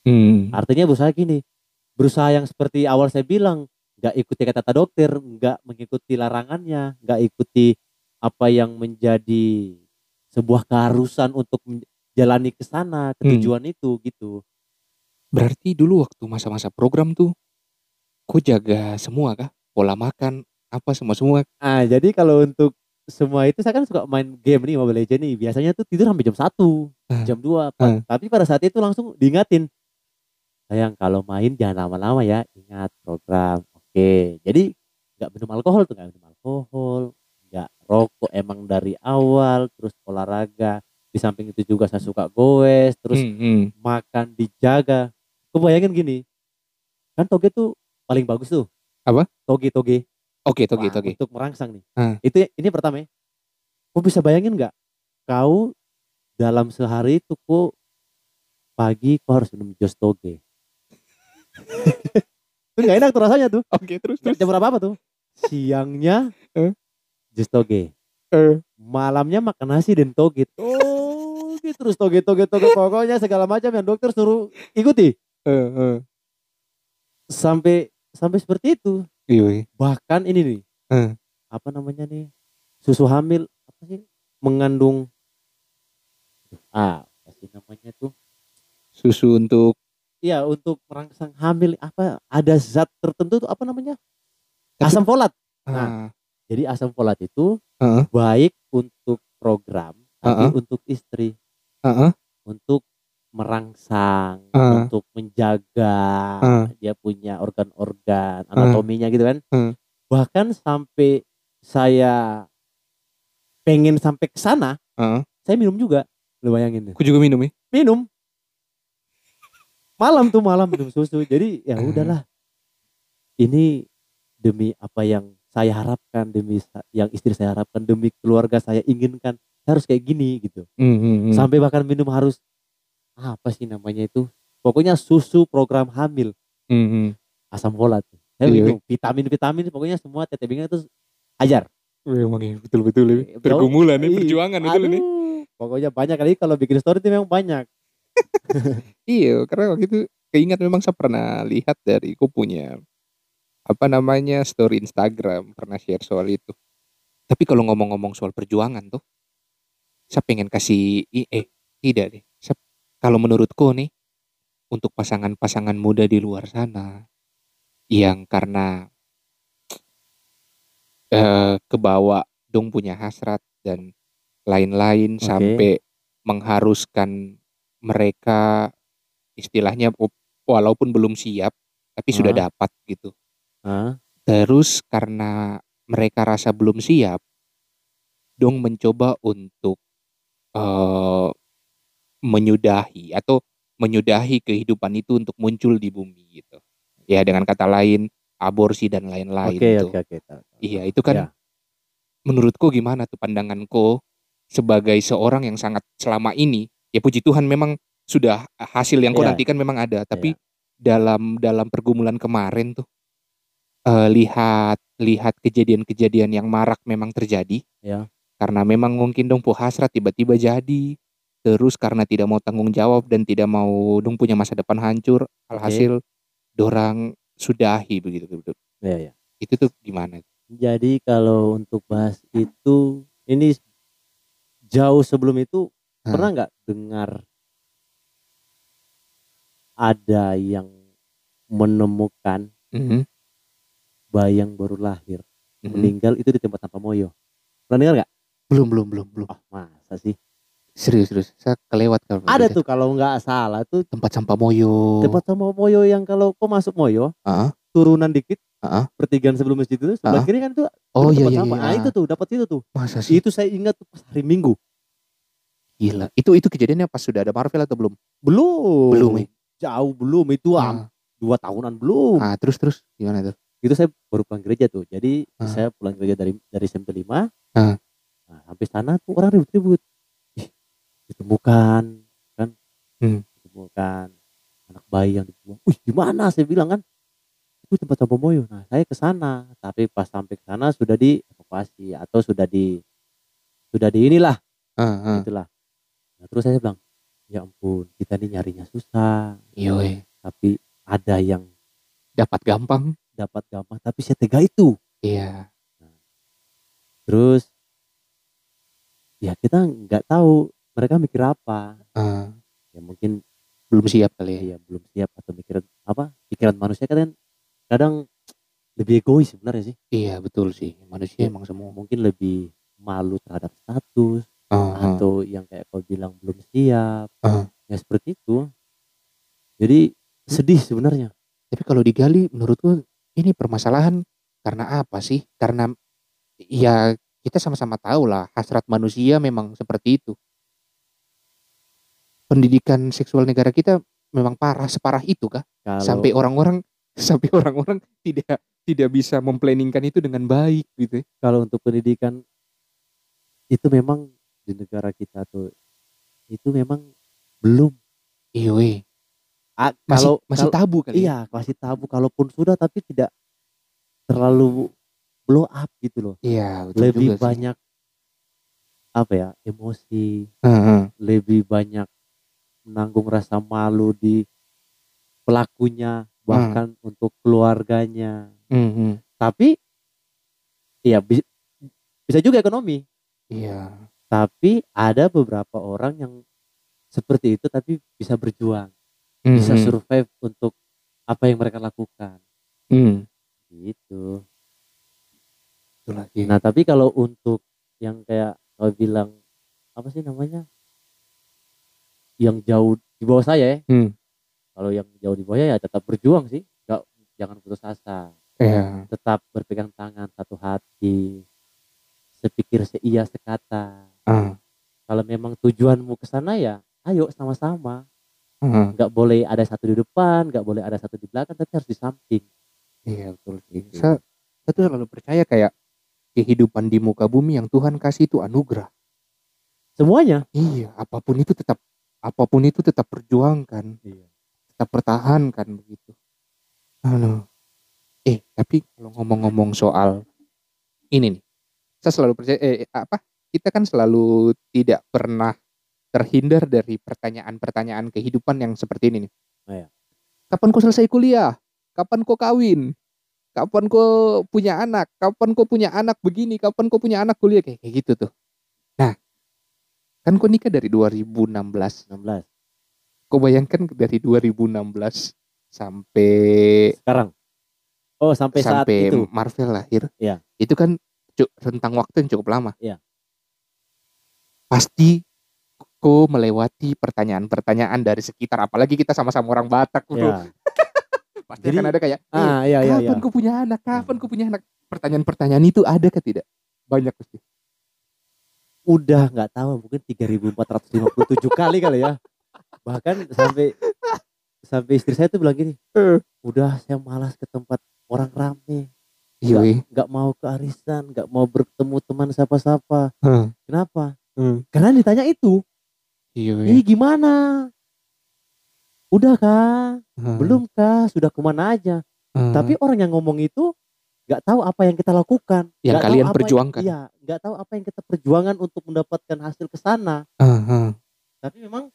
A: Hmm.
B: artinya berusaha gini berusaha yang seperti awal saya bilang nggak ikuti kata-kata dokter nggak mengikuti larangannya nggak ikuti apa yang menjadi sebuah keharusan untuk menjalani ke sana ke
A: Hmm.
B: tujuan itu gitu
A: Berarti dulu waktu masa-masa program tuh, kok jaga semua kah? Pola makan, apa semua semua?
B: ah jadi kalau untuk semua itu saya kan suka main game nih Mobile Legends nih biasanya tuh tidur sampai jam 1
A: Ah.
B: jam 2
A: Ah.
B: tapi pada saat itu langsung diingatin sayang kalau main jangan lama-lama ya ingat program oke jadi nggak minum alkohol tuh nggak minum alkohol nggak rokok emang dari awal terus olahraga. Di samping itu juga saya suka goes terus
A: Hmm, hmm.
B: makan dijaga. Kebayangin gini kan toge tuh paling bagus tuh.
A: Apa?
B: toge toge.
A: Oke, toge,
B: Wah,
A: toge.
B: untuk merangsang nih.
A: Ah.
B: itu ini pertama ya. Kau bisa bayangin nggak? Kau dalam sehari itu kok pagi kau harus minum jus toge. Itu nggak enak tuh rasanya tuh.
A: Oke, terus
B: Nggak jam berapa apa tuh? Siangnya? Jus toge.
A: Eh.
B: malamnya makan nasi dan toge. Toge terus toge toge toge. Pokoknya segala macam yang dokter suruh ikuti.
A: Eh, eh.
B: sampai sampai seperti itu.
A: Iya, iya.
B: bahkan ini nih.
A: Eh.
B: apa namanya nih? Susu hamil apa sih? Mengandung. Ah apa sih namanya tuh
A: Susu untuk
B: Iya untuk merangsang hamil. Apa ada zat tertentu tuh apa namanya? Asam folat.
A: Ah,
B: jadi asam folat itu
A: Heeh.
B: baik untuk program tapi
A: Heeh.
B: untuk istri
A: Heeh.
B: untuk merangsang
A: Heeh.
B: untuk menjaga
A: Heeh.
B: dia punya organ-organ anatominya gitu kan
A: Heeh.
B: bahkan sampai saya pengen sampai ke sana
A: Heeh.
B: saya minum juga lu bayangin deh.
A: Aku juga minum ya.
B: minum malam tuh malam minum susu jadi ya udahlah ini demi apa yang saya harapkan demi yang istri saya harapkan demi keluarga saya inginkan saya harus kayak gini gitu.
A: Hmm, hmm,
B: sampai bahkan minum harus apa sih namanya itu? Pokoknya susu program hamil.
A: Hmm, hmm.
B: asam folat. Saya
A: Iya,
B: minum vitamin vitamin pokoknya semua tetebingnya itu ajar.
A: Wih, emang ya, betul-betul ya.
B: Eh,
A: Pergumulan ya,
B: Ih,
A: perjuangan betul ini.
B: pokoknya banyak kali kalau bikin story itu memang banyak.
A: Iya, karena waktu itu keingat memang saya pernah lihat dari aku punya apa namanya story Instagram pernah share soal itu. Tapi kalau ngomong-ngomong soal perjuangan tuh, saya pengen kasih eh tidak deh. Saya- kalau menurutku nih untuk pasangan-pasangan muda di luar sana yang karena eh kebawa dong punya hasrat dan lain-lain
B: Oke.
A: sampai mengharuskan mereka istilahnya walaupun belum siap tapi sudah
B: Ah.
A: dapat gitu.
B: Hah?
A: Terus karena mereka rasa belum siap, dong mencoba untuk eh menyudahi atau menyudahi kehidupan itu untuk muncul di bumi gitu. Ya dengan kata lain aborsi dan lain-lain
B: oke
A: tuh.
B: oke oke tahu, tahu.
A: Iya itu kan
B: Ya.
A: menurutku gimana tuh pandanganku sebagai seorang yang sangat selama ini ya puji Tuhan memang sudah hasil yang kau
B: Iya.
A: nantikan memang ada tapi dalam dalam pergumulan kemarin tuh eh, lihat lihat kejadian-kejadian yang marak memang terjadi
B: Ya.
A: karena memang mungkin dong pu hasrat tiba-tiba jadi terus karena tidak mau tanggung jawab dan tidak mau dong punya masa depan hancur alhasil dorang sudahi begitu begitu
B: Iya, iya.
A: itu tuh gimana
B: Jadi kalau untuk bahas itu ini jauh sebelum itu
A: Ah.
B: pernah nggak dengar ada yang menemukan
A: Mhm,
B: bayi yang baru lahir
A: mhm.
B: meninggal itu di tempat sampah moyo. Pernah dengar nggak?
A: Belum, belum, belum, belum.
B: Oh masa sih?
A: Serius, serius. Saya kelewat kalau
B: Ada tuh kalau nggak salah tuh
A: tempat sampah moyo.
B: tempat sampah moyo yang kalau kau masuk moyo
A: Ah,
B: turunan dikit
A: ah.
B: pertigaan sebelum masjid itu sebelah
A: Ah.
B: kiri kan tuh
A: Oh iya
B: tempat
A: iya
B: sampah.
A: iya.
B: Nah itu tuh dapat itu tuh.
A: Masa sih?
B: Itu saya ingat tuh pas hari Minggu.
A: Gila. Itu itu kejadiannya pas sudah ada Marvel atau belum?
B: Belum.
A: Belum, ya?
B: Jauh belum itu am-
A: Ah,
B: dua tahunan belum.
A: ah, terus terus gimana tuh?
B: Itu saya baru pulang gereja tuh. Jadi
A: Ah.
B: saya pulang gereja dari dari SMP 5.
A: Ah.
B: Nah, sampai sana tuh orang ribut-ribut. Ih, ditemukan kan?
A: Hmm.
B: Ditemukan anak bayi yang dibuang. Wih, di mana saya bilang kan? Itu tempat sampah moyo. Nah, saya ke sana, tapi pas sampai ke sana sudah dievakuasi atau sudah di sudah di inilah,
A: Ah, ah.
B: itulah. Nah, terus saya bilang, ya ampun, kita ini nyarinya susah,
A: Iya, weh.
B: tapi ada yang
A: dapat gampang.
B: Dapat gampang tapi setega itu.
A: Iya.
B: Terus ya kita nggak tahu mereka mikir apa.
A: Ah,
B: Ya mungkin
A: belum siap kali ya.
B: ya belum siap atau mikiran apa? Pikiran manusia kan kadang lebih egois sebenarnya sih.
A: Iya, betul sih. Manusia emang semua.
B: Mungkin lebih malu terhadap status
A: Ah, ah.
B: atau yang kayak kau bilang belum siap.
A: Ah.
B: Ya seperti itu. Jadi sedih sebenarnya.
A: Tapi kalau digali menurutku ini permasalahan karena apa sih? Karena ya kita sama-sama tahu lah hasrat manusia memang seperti itu. Pendidikan seksual negara kita memang parah separah itu kah?
B: Kalau
A: Sampai orang-orang sampai orang-orang tidak tidak bisa memplanningkan itu dengan baik gitu. ya.
B: kalau untuk pendidikan itu memang di negara kita tuh itu memang belum
A: Iya,
B: Ah,
A: masih
B: kalau
A: masih
B: kalau-
A: tabu kali. ya?
B: iya masih tabu kalaupun sudah tapi tidak terlalu blow up gitu loh
A: Iya, betul
B: lebih
A: juga sih.
B: banyak apa ya emosi
A: Heeh.
B: lebih banyak menanggung rasa malu di pelakunya bahkan untuk keluarganya
A: Mhm.
B: tapi ya bi- bisa juga ekonomi
A: Iya.
B: tapi ada beberapa orang yang seperti itu tapi bisa berjuang bisa
A: Mhm.
B: survive untuk apa yang mereka lakukan
A: Hmm.
B: gitu
A: Itu lagi.
B: nah tapi kalau untuk yang kayak kau bilang apa sih namanya yang jauh di bawah saya ya
A: Hmm.
B: kalau yang jauh di bawah ya tetap berjuang sih nggak jangan putus asa
A: Iya.
B: tetap berpegang tangan satu hati sepikir seia sekata
A: Ah.
B: kalau memang tujuanmu ke sana ya ayo sama-sama Nggak boleh ada satu di depan nggak boleh ada satu di belakang tapi harus di samping
A: Iya betul sih.
B: Gitu.
A: Saya, saya tuh selalu percaya kayak kehidupan di muka bumi yang Tuhan kasih itu anugerah.
B: semuanya
A: Iya, apa pun itu tetap apa pun itu tetap perjuangkan,
B: iya.
A: tetap pertahankan begitu. Aduh. Eh, tapi kalau ngomong-ngomong soal ini nih. Saya selalu percaya eh apa? Kita kan selalu tidak pernah terhindar dari pertanyaan-pertanyaan kehidupan yang seperti ini nih.
B: Oh, iya.
A: Kapan kau selesai kuliah? Kapan kau kawin? Kapan kau punya anak? Kapan kau punya anak begini? Kapan kau punya anak kuliah kayak kayak gitu tuh. Nah, kan kau nikah dari 2016.
B: 16
A: Kau bayangkan dari 2016 sampai
B: sekarang oh sampai, saat
A: sampai
B: itu
A: Marvel lahir.
B: Iya.
A: Itu kan rentang waktu yang cukup lama.
B: Iya.
A: Pasti kau melewati pertanyaan-pertanyaan dari sekitar apalagi kita sama-sama orang Batak bro.
B: ya
A: Pasti
B: Jadi-
A: akan ada kayak "Eh,
B: ah iya iya iya
A: kapan kau punya anak? Kapan kau punya anak? Pertanyaan-pertanyaan itu ada ke tidak? Banyak pasti.
B: udah nggak tahu mungkin 3457 kali kali ya bahkan sampai sampai istri saya tuh bilang gini
A: Eh.
B: udah saya malas ke tempat orang rame
A: Iya,
B: nggak mau ke arisan nggak mau bertemu teman siapa-siapa
A: Hah.
B: kenapa
A: Hmm.
B: karena ditanya itu
A: Iya, weh.
B: ih gimana udah kah
A: Hah.
B: belum kah sudah ke mana aja
A: Hah.
B: tapi orang yang ngomong itu nggak tahu apa yang kita lakukan
A: Yang
B: nggak
A: kalian
B: tahu
A: perjuangkan.
B: iya nggak tahu apa yang kita perjuangan untuk mendapatkan hasil ke sana
A: hah.
B: tapi memang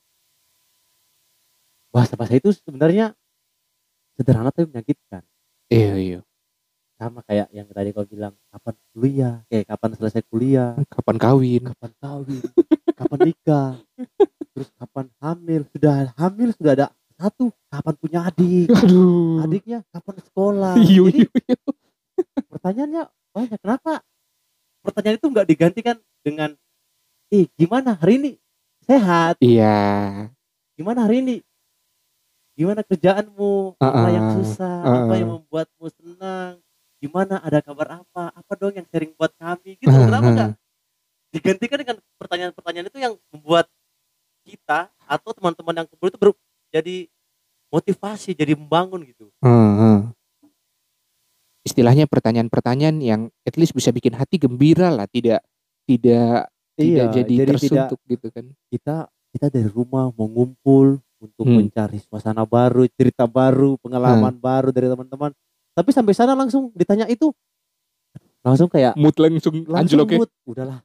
B: bahasa bahasa itu sebenarnya sederhana tapi menyakitkan
A: Iya, iya.
B: sama kayak yang tadi kau bilang kapan kuliah kayak kapan selesai kuliah
A: Kapan kawin?
B: kapan kawin kapan nikah? Terus kapan hamil? Sudah hamil sudah ada satu kapan punya adik?
A: Aduh.
B: adiknya kapan sekolah?
A: Iyo,
B: jadi
A: iyo.
B: pertanyaannya banyak kenapa? Pertanyaan itu nggak digantikan dengan eh gimana hari ini? Sehat?
A: Iya.
B: gimana hari ini? Gimana kerjaanmu? Apa
A: Uh-uh.
B: yang susah? Apa
A: Uh-uh.
B: yang membuatmu senang? Gimana? Ada kabar apa? Apa dong yang sharing buat kami? Gitu.
A: Uh-uh.
B: kenapa enggak digantikan dengan pertanyaan-pertanyaan itu yang membuat kita atau teman-teman yang kumpul itu ber- jadi motivasi jadi membangun gitu
A: Heeh. Istilahnya pertanyaan-pertanyaan yang at least bisa bikin hati gembira lah, tidak tidak tidak jadi,
B: Iya, tidak
A: tersuntuk gitu kan.
B: kita kita dari rumah mau ngumpul untuk
A: Hmm.
B: mencari suasana baru cerita baru pengalaman baru dari teman-teman tapi sampai sana langsung ditanya itu langsung kayak
A: Mood langsung
B: langsung
A: anjlok ya.
B: mood udahlah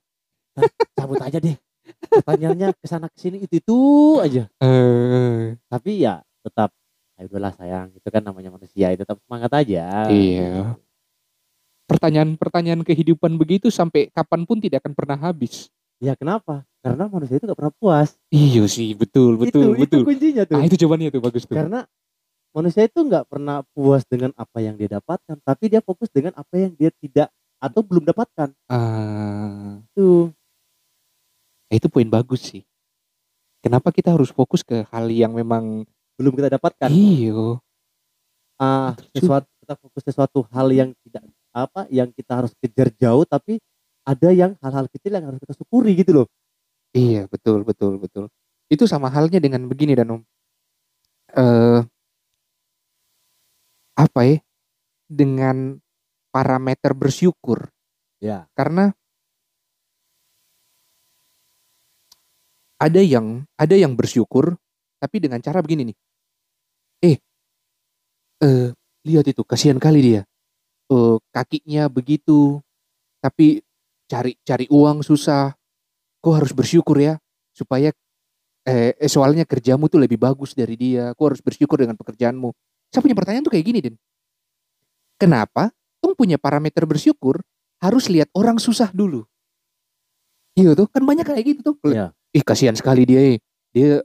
B: cabut aja deh. Pertanyaannya ke sana ke sini itu itu aja.
A: Eh,
B: tapi ya tetap ayo udahlah sayang itu kan namanya manusia itu tetap semangat aja.
A: Iya. Pertanyaan-pertanyaan kehidupan begitu sampai kapan pun tidak akan pernah habis.
B: ya kenapa? Karena manusia itu gak pernah puas.
A: Iya sih, betul, betul,
B: itu,
A: betul.
B: itu kuncinya tuh.
A: Ah itu jawabannya tuh bagus tuh.
B: karena manusia itu nggak pernah puas dengan apa yang dia dapatkan tapi dia fokus dengan apa yang dia tidak atau belum dapatkan.
A: Ah,
B: tuh
A: itu poin bagus sih. Kenapa kita harus fokus ke hal yang memang
B: belum kita dapatkan
A: iyo
B: ah sesuatu kita fokus sesuatu hal yang tidak apa yang kita harus kejar jauh tapi ada yang hal-hal kecil yang harus kita syukuri gitu loh
A: Iya betul betul betul. Itu sama halnya dengan begini dan om. Eh apa ya? Dengan parameter bersyukur
B: ya
A: karena ada yang ada yang bersyukur tapi dengan cara begini nih. Eh eh lihat itu kasihan kali dia. Eh kakinya begitu tapi cari cari uang susah. Kau harus bersyukur ya supaya eh, eh, soalnya kerjamu tuh lebih bagus dari dia. Kau harus bersyukur dengan pekerjaanmu. Saya punya pertanyaan tuh kayak gini, Den. Kenapa? Tong punya parameter bersyukur harus lihat orang susah dulu. Iya tuh, kan banyak kayak gitu tuh.
B: Iya.
A: Ih, kasihan sekali dia. eh. Dia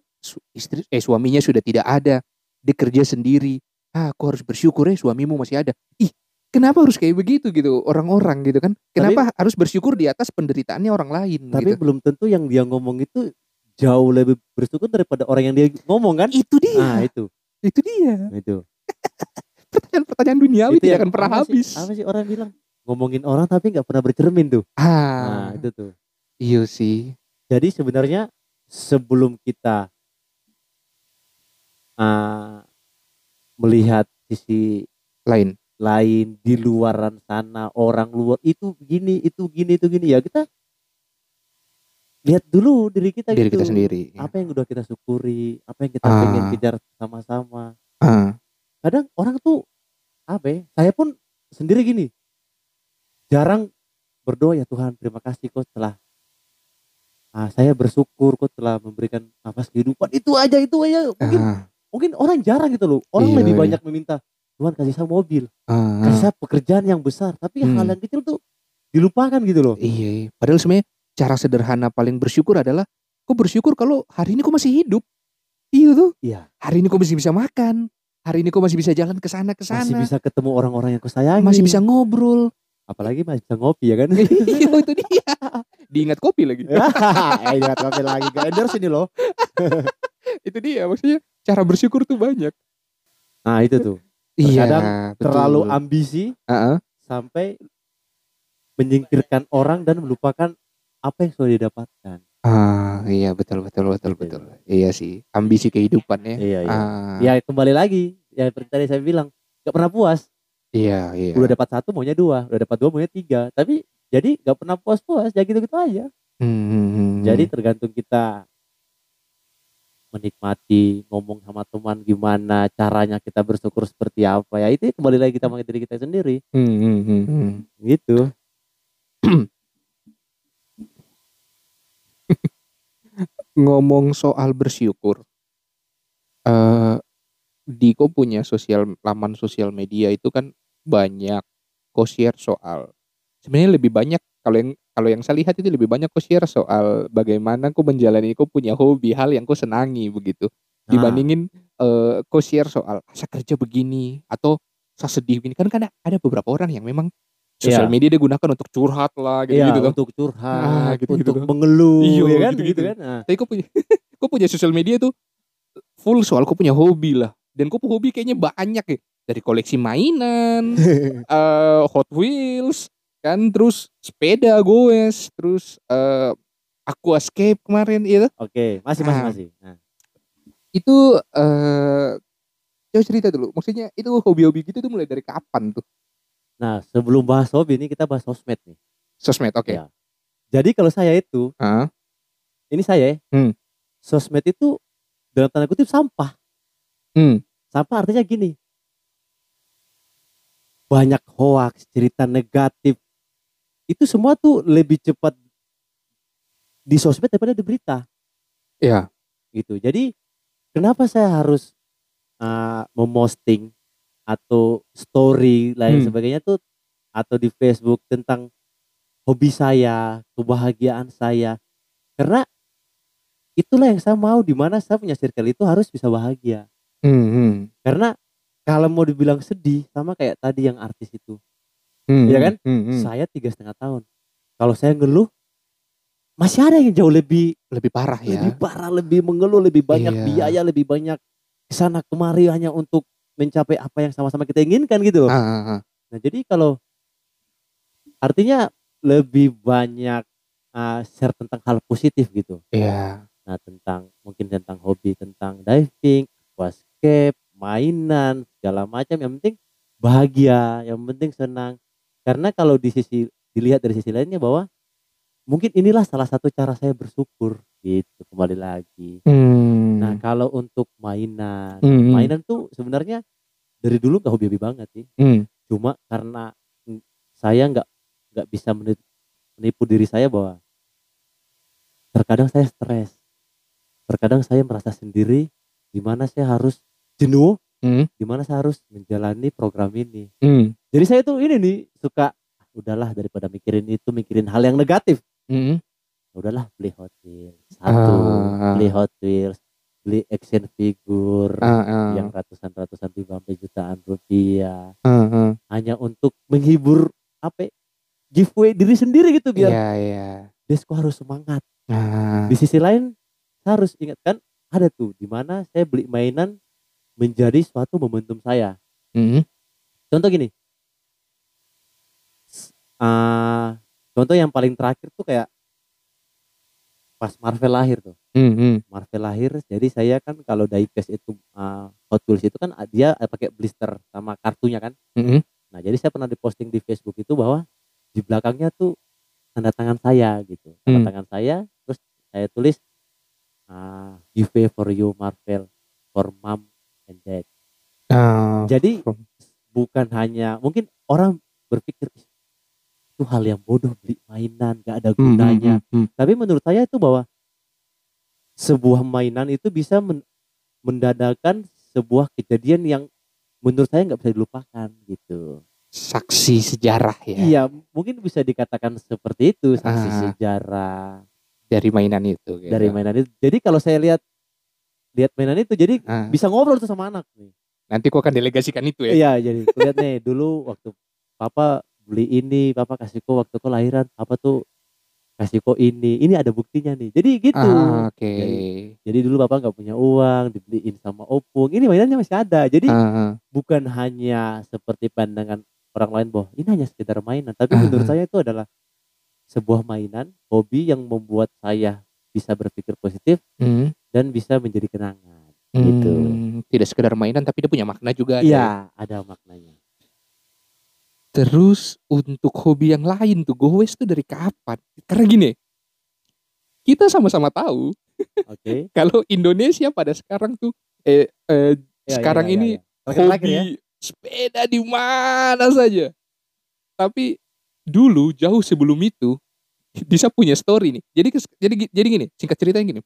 A: istri eh suaminya sudah tidak ada. Dia kerja sendiri. Ah, aku harus bersyukur ya suamimu masih ada. Ih, kenapa harus kayak begitu gitu orang-orang gitu kan? Kenapa harus bersyukur di atas penderitaannya orang lain
B: tapi
A: gitu?
B: belum tentu yang dia ngomong itu jauh lebih bersyukur daripada orang yang dia ngomong kan
A: Itu dia.
B: nah itu
A: Itu dia.
B: itu
A: Pertanyaan-pertanyaan duniawi
B: Itu
A: tidak akan pernah
B: apa sih-
A: habis.
B: apa sih orang bilang ngomongin orang tapi nggak pernah bercermin tuh
A: Ah,
B: nah itu tuh
A: iya sih.
B: Jadi sebenarnya sebelum kita ah, melihat sisi
A: Lain.
B: lain di luaran sana orang luar itu gini itu gini itu gini ya kita lihat dulu diri kita
A: Diri
B: gitu.
A: kita sendiri.
B: apa yang udah kita syukuri apa yang kita
A: Ah.
B: pengen kejar sama-sama
A: Ah,
B: kadang orang tuh apa ya saya pun sendiri gini jarang berdoa ya Tuhan terima kasih kau telah ah, saya bersyukur kau telah memberikan nafas kehidupan itu aja itu aja mungkin
A: ah,
B: mungkin orang jarang gitu loh orang
A: Iya,
B: lebih
A: iya.
B: banyak meminta Tuhan kasih saya mobil
A: ah.
B: kasih saya pekerjaan yang besar tapi
A: Hmm.
B: hal yang kecil tuh dilupakan gitu loh
A: Iya, iya. padahal sebenarnya cara sederhana paling bersyukur adalah kau bersyukur kalau hari ini kau masih hidup. Iya tuh.
B: iya
A: Hari ini kau masih bisa makan. Hari ini kau masih bisa jalan ke sana ke sana.
B: masih bisa ketemu orang-orang yang kau sayangi
A: Masih bisa ngobrol.
B: Apalagi masih bisa ngopi ya kan
A: Iya itu dia. Diingat kopi lagi.
B: eh jangan ngopi lagi gak endorse ini loh
A: itu dia maksudnya cara bersyukur tuh banyak.
B: nah itu tuh
A: Iya,
B: Terkadang
A: betul.
B: terlalu ambisi
A: Heeh.
B: sampai menyingkirkan orang dan melupakan apa yang sudah didapatkan.
A: Ah, iya betul betul betul betul. Iya sih, ambisi kehidupan ya.
B: Iya, iya.
A: Ah,
B: Ya kembali lagi, ya seperti tadi saya bilang, gak pernah puas.
A: Iya, iya.
B: Udah dapat satu maunya dua, udah dapat dua maunya tiga. Tapi jadi gak pernah puas-puas, ya gitu-gitu aja.
A: Hmm, hmm, hmm.
B: Jadi tergantung kita menikmati ngomong sama teman gimana caranya kita bersyukur seperti apa ya itu kembali lagi kita diri kita sendiri
A: Hmm, hmm, hmm, hmm.
B: gitu
A: ngomong soal bersyukur eh Diko punya sosial laman sosial media itu kan banyak share soal sebenarnya lebih banyak kalau yang kalau yang saya lihat itu lebih banyak share soal bagaimana kau menjalani kau punya hobi hal yang kau senangi begitu
B: Nah,
A: dibandingin eh kau share soal saya kerja begini atau saya sedih begini kan kan ada beberapa orang yang memang sosial
B: Iya.
A: media dia gunakan untuk curhat lah gitu
B: iya,
A: gitu tuh.
B: untuk curhat,
A: Ah, gitu-gitu
B: untuk
A: tuh.
B: mengeluh,
A: Iya,
B: ya kan,
A: gitu-gitu.
B: gitu kan. Nah,
A: Tapi kau punya kau punya sosial media tuh full soal kau punya hobi lah. Dan kau hobi kayaknya banyak ya. Dari koleksi mainan, eh Hot Wheels, kan terus sepeda goes, terus eh aquascape kemarin itu.
B: Oke, masih masih
A: Ah.
B: masih. Nah,
A: Itu eh coba cerita dulu. Maksudnya itu hobi-hobi gitu tuh mulai dari kapan tuh?
B: nah, sebelum bahas hobi ini kita bahas sosmed nih.
A: Sosmed, oke.
B: Ya. Jadi kalau saya itu,
A: Ah,
B: ini saya, ya,
A: Hmm.
B: sosmed itu dalam tanda kutip sampah.
A: hmm.
B: Sampah artinya gini. Banyak hoax, cerita negatif. Itu semua tuh lebih cepat di sosmed daripada di berita.
A: Iya.
B: gitu. Jadi kenapa saya harus uh, memosting atau story lain
A: Hmm.
B: sebagainya tuh atau di Facebook tentang hobi saya, kebahagiaan saya. Karena itulah yang saya mau di mana saya punya circle itu harus bisa bahagia.
A: Hmm, hmm.
B: Karena kalau mau dibilang sedih sama kayak tadi yang artis itu,
A: Hmm,
B: Iya kan?
A: Hmm, hmm.
B: saya tiga setengah tahun. Kalau saya ngeluh, masih ada yang jauh lebih
A: Lebih parah ya.
B: lebih parah, lebih mengeluh, lebih banyak
A: Iya.
B: biaya, lebih banyak ke sana kemari hanya untuk mencapai apa yang sama-sama kita inginkan gitu.
A: Ah, ah, ah.
B: Nah jadi kalau artinya lebih banyak uh, share tentang hal positif gitu.
A: Iya.
B: Nah tentang mungkin tentang hobi, tentang diving, aquascape, mainan segala macam. Yang penting bahagia, yang penting senang. Karena kalau di sisi dilihat dari sisi lainnya bahwa mungkin inilah salah satu cara saya bersyukur gitu kembali lagi.
A: Hmm.
B: Nah kalau untuk mainan,
A: Hmm, hmm.
B: mainan tuh sebenarnya dari dulu gak hobi-hobi banget sih.
A: Hmm.
B: Cuma karena saya nggak nggak bisa meni- menipu diri saya bahwa terkadang saya stres, terkadang saya merasa sendiri, di mana saya harus jenuh,
A: Hmm.
B: di mana saya harus menjalani program ini.
A: Hmm.
B: Jadi saya tuh ini nih suka "Ah, udahlah daripada mikirin itu mikirin hal yang negatif.
A: Hmm.
B: Udahlah beli Hot Wheels satu,
A: Ah.
B: beli Hot Wheels, beli action figure
A: Ah, ah.
B: yang ratusan-ratusan ribu sampai jutaan rupiah
A: Ah, ah.
B: hanya untuk menghibur apa ya, giveaway diri sendiri gitu biar
A: Iya, iya.
B: Desko harus semangat.
A: Ah.
B: Di sisi lain saya harus ingatkan ada tuh di mana saya beli mainan menjadi suatu momentum saya.
A: Hmm.
B: Contoh gini. Ah, contoh yang paling terakhir tuh kayak pas Marvel lahir tuh.
A: Hmm. hmm.
B: Marvel lahir jadi saya kan kalau diecast itu ah, Hot Wheels itu kan dia eh, pakai blister sama kartunya kan.
A: Hmm.
B: Nah, jadi saya pernah diposting di Facebook itu bahwa di belakangnya tuh tanda tangan saya gitu. Tanda
A: Hmm.
B: tangan saya terus saya tulis ah giveaway for you Marvel for mom and dad.
A: Ah.
B: Jadi
A: from-
B: bukan hanya mungkin orang berpikir "Ih, itu hal yang bodoh beli mainan gak ada
A: Hmm, hmm,
B: gunanya.
A: hmm, hmm.
B: Tapi menurut saya itu bahwa sebuah mainan itu bisa men- mendadakan sebuah kejadian yang menurut saya nggak bisa dilupakan gitu.
A: Saksi sejarah ya
B: Iya, mungkin bisa dikatakan seperti itu saksi
A: Ah.
B: sejarah
A: dari mainan itu. gitu.
B: dari mainan itu. Jadi kalau saya lihat lihat mainan itu, jadi
A: Ah.
B: bisa ngobrol tuh sama anak nih.
A: Nanti kau akan delegasikan itu ya.
B: Iya, jadi aku lihat nih dulu waktu papa beli ini, papa kasih kok waktu kau lahiran, apa tuh kasih kok ini, ini ada buktinya nih. Jadi gitu.
A: Ah, Oke.
B: Jadi- Jadi dulu bapak nggak punya uang, dibeliin sama opung. Ini mainannya masih ada. Jadi
A: Ah, ah.
B: bukan hanya seperti pandangan orang lain bahwa ini hanya sekedar mainan, tapi
A: Ah.
B: menurut saya itu adalah sebuah mainan, hobi yang membuat saya bisa berpikir positif
A: Hmm.
B: Dan bisa menjadi kenangan. Gitu.
A: Hmm, Tidak sekedar mainan tapi dia punya makna juga. ada ya.
B: Iya, ada maknanya.
A: Terus untuk hobi yang lain tuh goes tuh dari kapan? Karena gini, kita sama-sama tahu
B: Oke.
A: kalau Indonesia pada sekarang tuh eh, eh,
B: Ya,
A: sekarang
B: ya, ya,
A: ini
B: ya. Terakhir-terakhir
A: hobi
B: ya.
A: sepeda di mana saja. Tapi dulu jauh sebelum itu bisa punya story nih. Jadi jadi jadi gini, singkat ceritanya gini.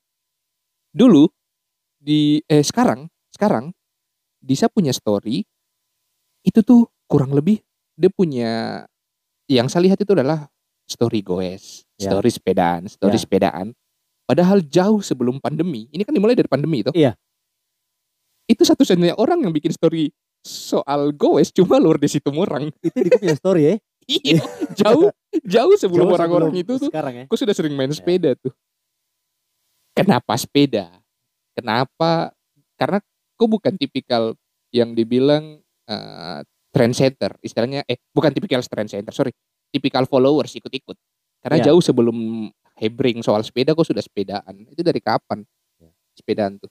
A: Dulu di eh sekarang sekarang bisa punya story itu tuh kurang lebih dia punya yang saya lihat itu adalah story goes,
B: Ya.
A: story sepedaan, story
B: Ya.
A: sepedaan. Padahal jauh sebelum pandemi, ini kan dimulai dari pandemi itu.
B: Iya.
A: Itu satu-satunya orang yang bikin story soal goes cuma luar di situ orang.
B: itu di punya story ya
A: Iya, jauh jauh sebelum orang-orang itu tuh
B: sekarang ya
A: Aku sudah sering main
B: Ya.
A: sepeda tuh. Kenapa sepeda? Kenapa? Karena aku bukan tipikal yang dibilang eh, trendsetter. Istilahnya, eh bukan tipikal trendsetter, sorry. Tipikal followers ikut-ikut. Karena
B: Ya.
A: jauh sebelum hebring soal sepeda, aku sudah sepedaan. Itu dari kapan?
B: Ya.
A: Sepedaan tuh.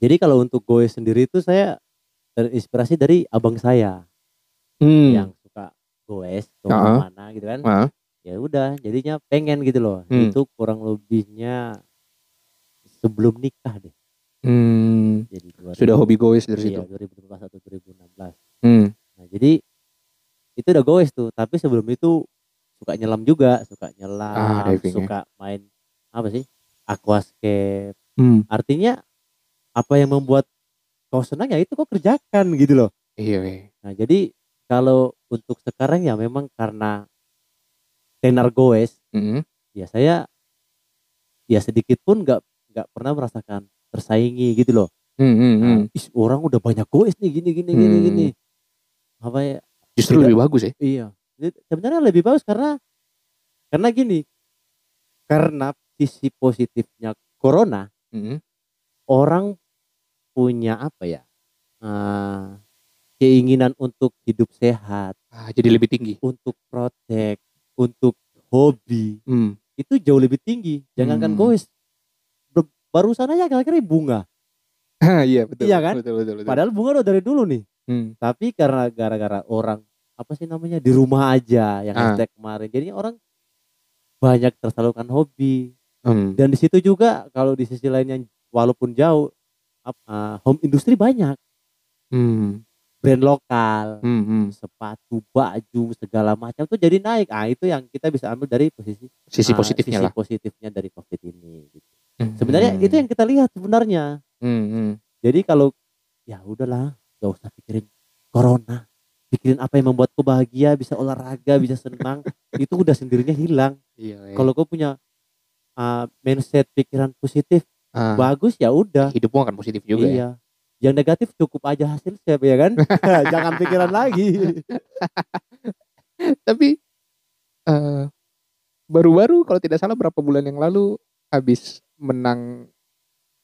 B: jadi kalau untuk gue sendiri itu saya terinspirasi dari abang saya
A: Hmm.
B: yang suka goes ke
A: Ah.
B: mana gitu kan
A: Ah.
B: ya udah jadinya pengen gitu loh
A: Hmm.
B: itu kurang lebihnya sebelum nikah deh
A: Hmm.
B: jadi 2000
A: Sudah hobi goes dari situ.
B: iya, 2015 atau 2016
A: Hmm.
B: nah jadi itu udah goes tuh tapi sebelum itu suka nyelam juga suka nyelam
A: Ah, diving ya.
B: suka main apa sih aquascape
A: Hmm.
B: artinya apa yang membuat kau senang ya itu kau kerjakan gitu loh
A: Iya, iya.
B: nah jadi kalau untuk sekarang ya memang karena tenar goes
A: Hmm.
B: ya saya ya sedikit pun nggak nggak pernah merasakan tersaingi gitu loh
A: Hmm, hmm,
B: Nah,
A: hmm.
B: "Ih, orang udah banyak goes nih gini gini gini
A: Hmm.
B: gini apa ya
A: Justru
B: Tidak.
A: lebih bagus ya.
B: iya sebenarnya lebih bagus karena karena gini karena sisi positifnya corona
A: Hmm.
B: orang punya apa ya eh, keinginan untuk hidup sehat
A: Ah, jadi lebih tinggi.
B: untuk protek untuk hobi
A: Hmm.
B: itu jauh lebih tinggi jangankan
A: Hmm.
B: goes barusan aja kira-kira bunga
A: Ah, iya betul.
B: Iya kan?
A: Betul, betul, betul.
B: padahal bunga udah dari dulu nih
A: Hmm.
B: tapi karena gara-gara orang apa sih namanya di rumah aja yang
A: Ah.
B: hashtag kemarin jadinya orang banyak tersalurkan hobi
A: Hmm.
B: dan di situ juga kalau di sisi lainnya walaupun jauh ap- uh, home industri banyak
A: Hmm.
B: brand lokal
A: Hmm. hmm.
B: sepatu baju segala macam tuh jadi naik ah itu yang kita bisa ambil dari posisi
A: Sisi
B: uh,
A: positifnya
B: sisi
A: lah.
B: positifnya dari covid ini gitu.
A: Hmm.
B: sebenarnya itu yang kita lihat sebenarnya
A: Hmm. hmm.
B: jadi kalau ya udahlah gak usah pikirin corona pikirin apa yang membuatku bahagia bisa olahraga bisa senang itu udah sendirinya hilang
A: Iya. iya.
B: kalau kau punya uh, mindset pikiran positif
A: Ah,
B: bagus ya udah
A: hidupmu akan positif juga ya.
B: iya yang negatif cukup aja hasil step ya kan jangan pikiran lagi
A: Tapi eh, baru-baru kalau tidak salah berapa bulan yang lalu habis menang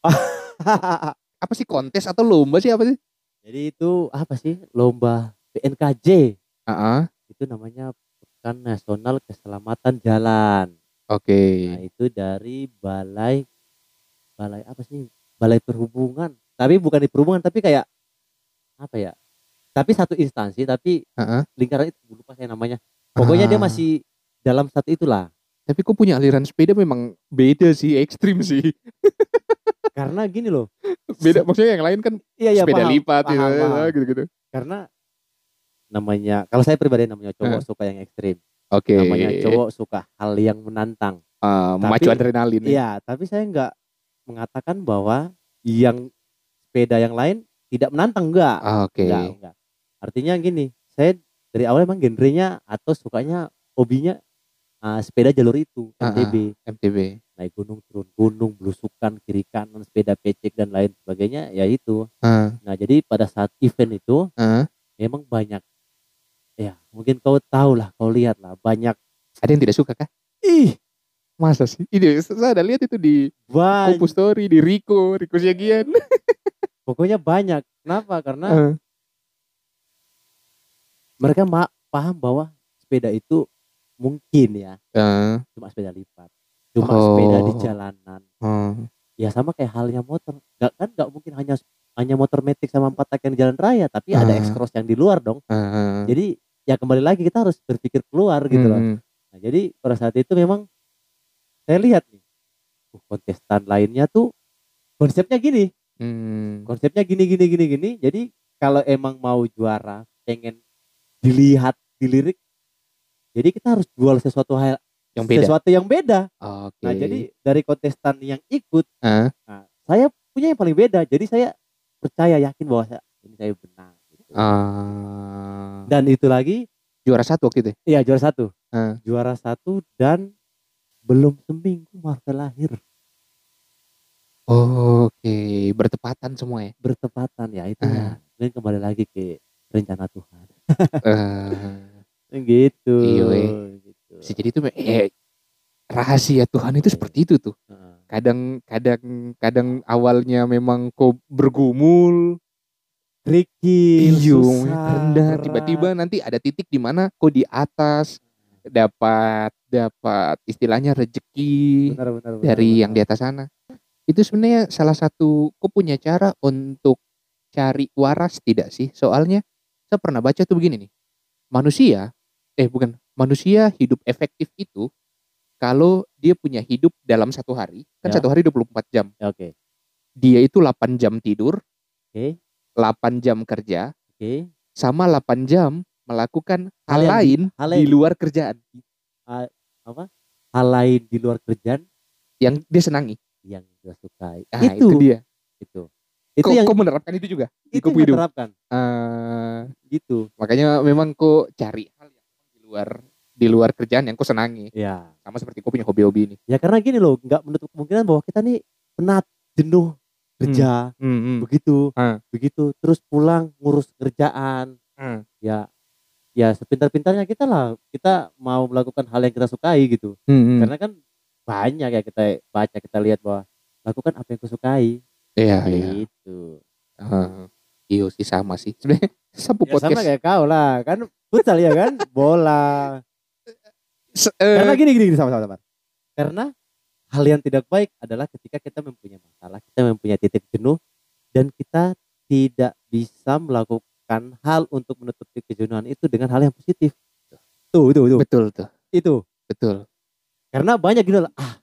A: apa sih kontes atau lomba sih apa sih?
B: jadi itu apa sih lomba PNKJ
A: Ah,
B: itu namanya Pekan Nasional Keselamatan Jalan
A: Oke.
B: Nah, itu dari balai balai apa sih? Balai perhubungan. Tapi bukan di perhubungan tapi kayak apa ya? Tapi satu instansi tapi
A: Ah,
B: lingkaran itu lupa saya namanya. Pokoknya dia
A: Ah.
B: masih dalam satu itulah.
A: Tapi kok punya aliran sepeda memang beda sih, ekstrim sih.
B: Karena gini loh.
A: Beda maksudnya yang lain kan
B: Iya iya
A: sepeda
B: paham,
A: lipat
B: paham,
A: gitu,
B: paham.
A: gitu-gitu.
B: Karena namanya kalau saya pribadi namanya cowok suka yang ekstrim.
A: Oke.
B: Namanya cowok suka hal yang menantang.
A: Eh, memacu adrenalin. ya.
B: Iya, tapi saya nggak mengatakan bahwa yang sepeda yang lain tidak menantang enggak.
A: Ah, Oke.
B: Enggak, enggak. Artinya gini, saya dari awal emang genrenya atau sukanya hobinya uh, sepeda jalur itu, MTB,
A: MTB.
B: naik gunung, turun gunung, belusukan kiri kanan, sepeda pecek dan lain sebagainya, ya itu.
A: Ah,
B: Nah, jadi pada saat event itu
A: ah.
B: memang banyak ya, mungkin kau tahu lah, kau lihat lah, banyak
A: Ada yang tidak suka kah?
B: ih,
A: Masa sih? Ini saya ada lihat itu di
B: banyak.
A: Kupu Story, di Rico, Rico Siagian.
B: Pokoknya banyak. Kenapa? Karena
A: Ah,
B: mereka ma- paham bahwa sepeda itu mungkin ya
A: ah,
B: cuma sepeda lipat cuma
A: Oh.
B: sepeda di jalanan
A: ah.
B: ya sama kayak halnya motor nggak kan nggak mungkin hanya hanya motor metik sama empat tak yang di jalan raya tapi ada
A: Ah.
B: ekskros yang di luar dong
A: ah.
B: jadi ya kembali lagi kita harus berpikir keluar gitu loh
A: Hmm,
B: nah, jadi pada saat itu memang saya lihat nih uh, kontestan lainnya tuh konsepnya gini
A: hmm.
B: konsepnya gini gini gini gini jadi kalau emang mau juara pengen dilihat dilirik jadi kita harus jual sesuatu hal
A: Yang beda.
B: sesuatu yang beda
A: Oke.
B: nah jadi dari kontestan yang ikut
A: Ah.
B: nah, saya punya yang paling beda jadi saya percaya yakin bahwa saya, ini saya benar gitu.
A: Ah.
B: dan itu lagi
A: Juara satu waktu itu. ya?
B: Iya juara satu.
A: Ah.
B: Juara satu dan belum seminggu Marvel lahir.
A: Oke, bertepatan semua ya.
B: Bertepatan ya itu.
A: Ah.
B: Dan kembali lagi ke rencana Tuhan.
A: Eh,
B: gitu.
A: Iya,
B: gitu.
A: bisa jadi itu eh, rahasia Tuhan itu seperti itu tuh. Kadang kadang kadang awalnya memang kok bergumul,
B: Kerikil,
A: Iya,
B: susah,
A: rendah. Tiba-tiba nanti ada titik di mana kok di atas dapat dapat istilahnya rezeki
B: benar, benar, benar,
A: dari
B: benar.
A: yang di atas sana. Itu sebenarnya salah satu kok punya cara untuk cari waras tidak sih? Soalnya saya pernah baca tuh begini nih. Manusia eh bukan manusia hidup efektif itu kalau dia punya hidup dalam satu hari, kan
B: Ya.
A: satu hari 24 jam.
B: Ya, Oke.
A: Dia itu 8 jam tidur,
B: Oke.
A: 8 jam kerja,
B: Oke.
A: sama 8 jam melakukan hal,
B: Hal
A: lain
B: hal
A: di luar kerjaan
B: Hal lain di luar kerjaan
A: yang dia senangi.
B: yang dia sukai.
A: Ah,
B: itu,
A: itu dia.
B: itu. Itu
A: Kok,
B: yang
A: kok menerapkan itu juga
B: itu yang
A: Hidup?
B: terapkan.
A: Eh,
B: Gitu.
A: makanya memang kok cari luar di luar kerjaan yang kau senangi.
B: Ya.
A: Sama seperti kau punya hobi-hobi ini.
B: Ya karena gini loh, nggak menutup kemungkinan bahwa kita nih penat, jenuh kerja, begitu,
A: Ah.
B: begitu, terus pulang ngurus kerjaan.
A: Hmm.
B: Ya, ya sepintar-pintarnya kita lah, kita mau melakukan hal yang kita sukai gitu.
A: Hmm.
B: Karena kan banyak ya kita baca, kita lihat bahwa lakukan apa yang kau sukai.
A: Iya, iya.
B: Gitu.
A: Ah, iya sih sama sih. Sebenarnya sapu
B: Ya sama
A: podcast.
B: kayak kau lah, kan futsal ya kan, bola.
A: Se- eh,
B: Karena gini gini, gini sama sama. Karena hal yang tidak baik adalah ketika kita mempunyai masalah, kita mempunyai titik jenuh dan kita tidak bisa melakukan hal untuk menutupi kejenuhan itu dengan hal yang positif. Tuh, tuh, tuh.
A: betul tuh,
B: Itu.
A: betul.
B: Karena banyak gini lah, ah.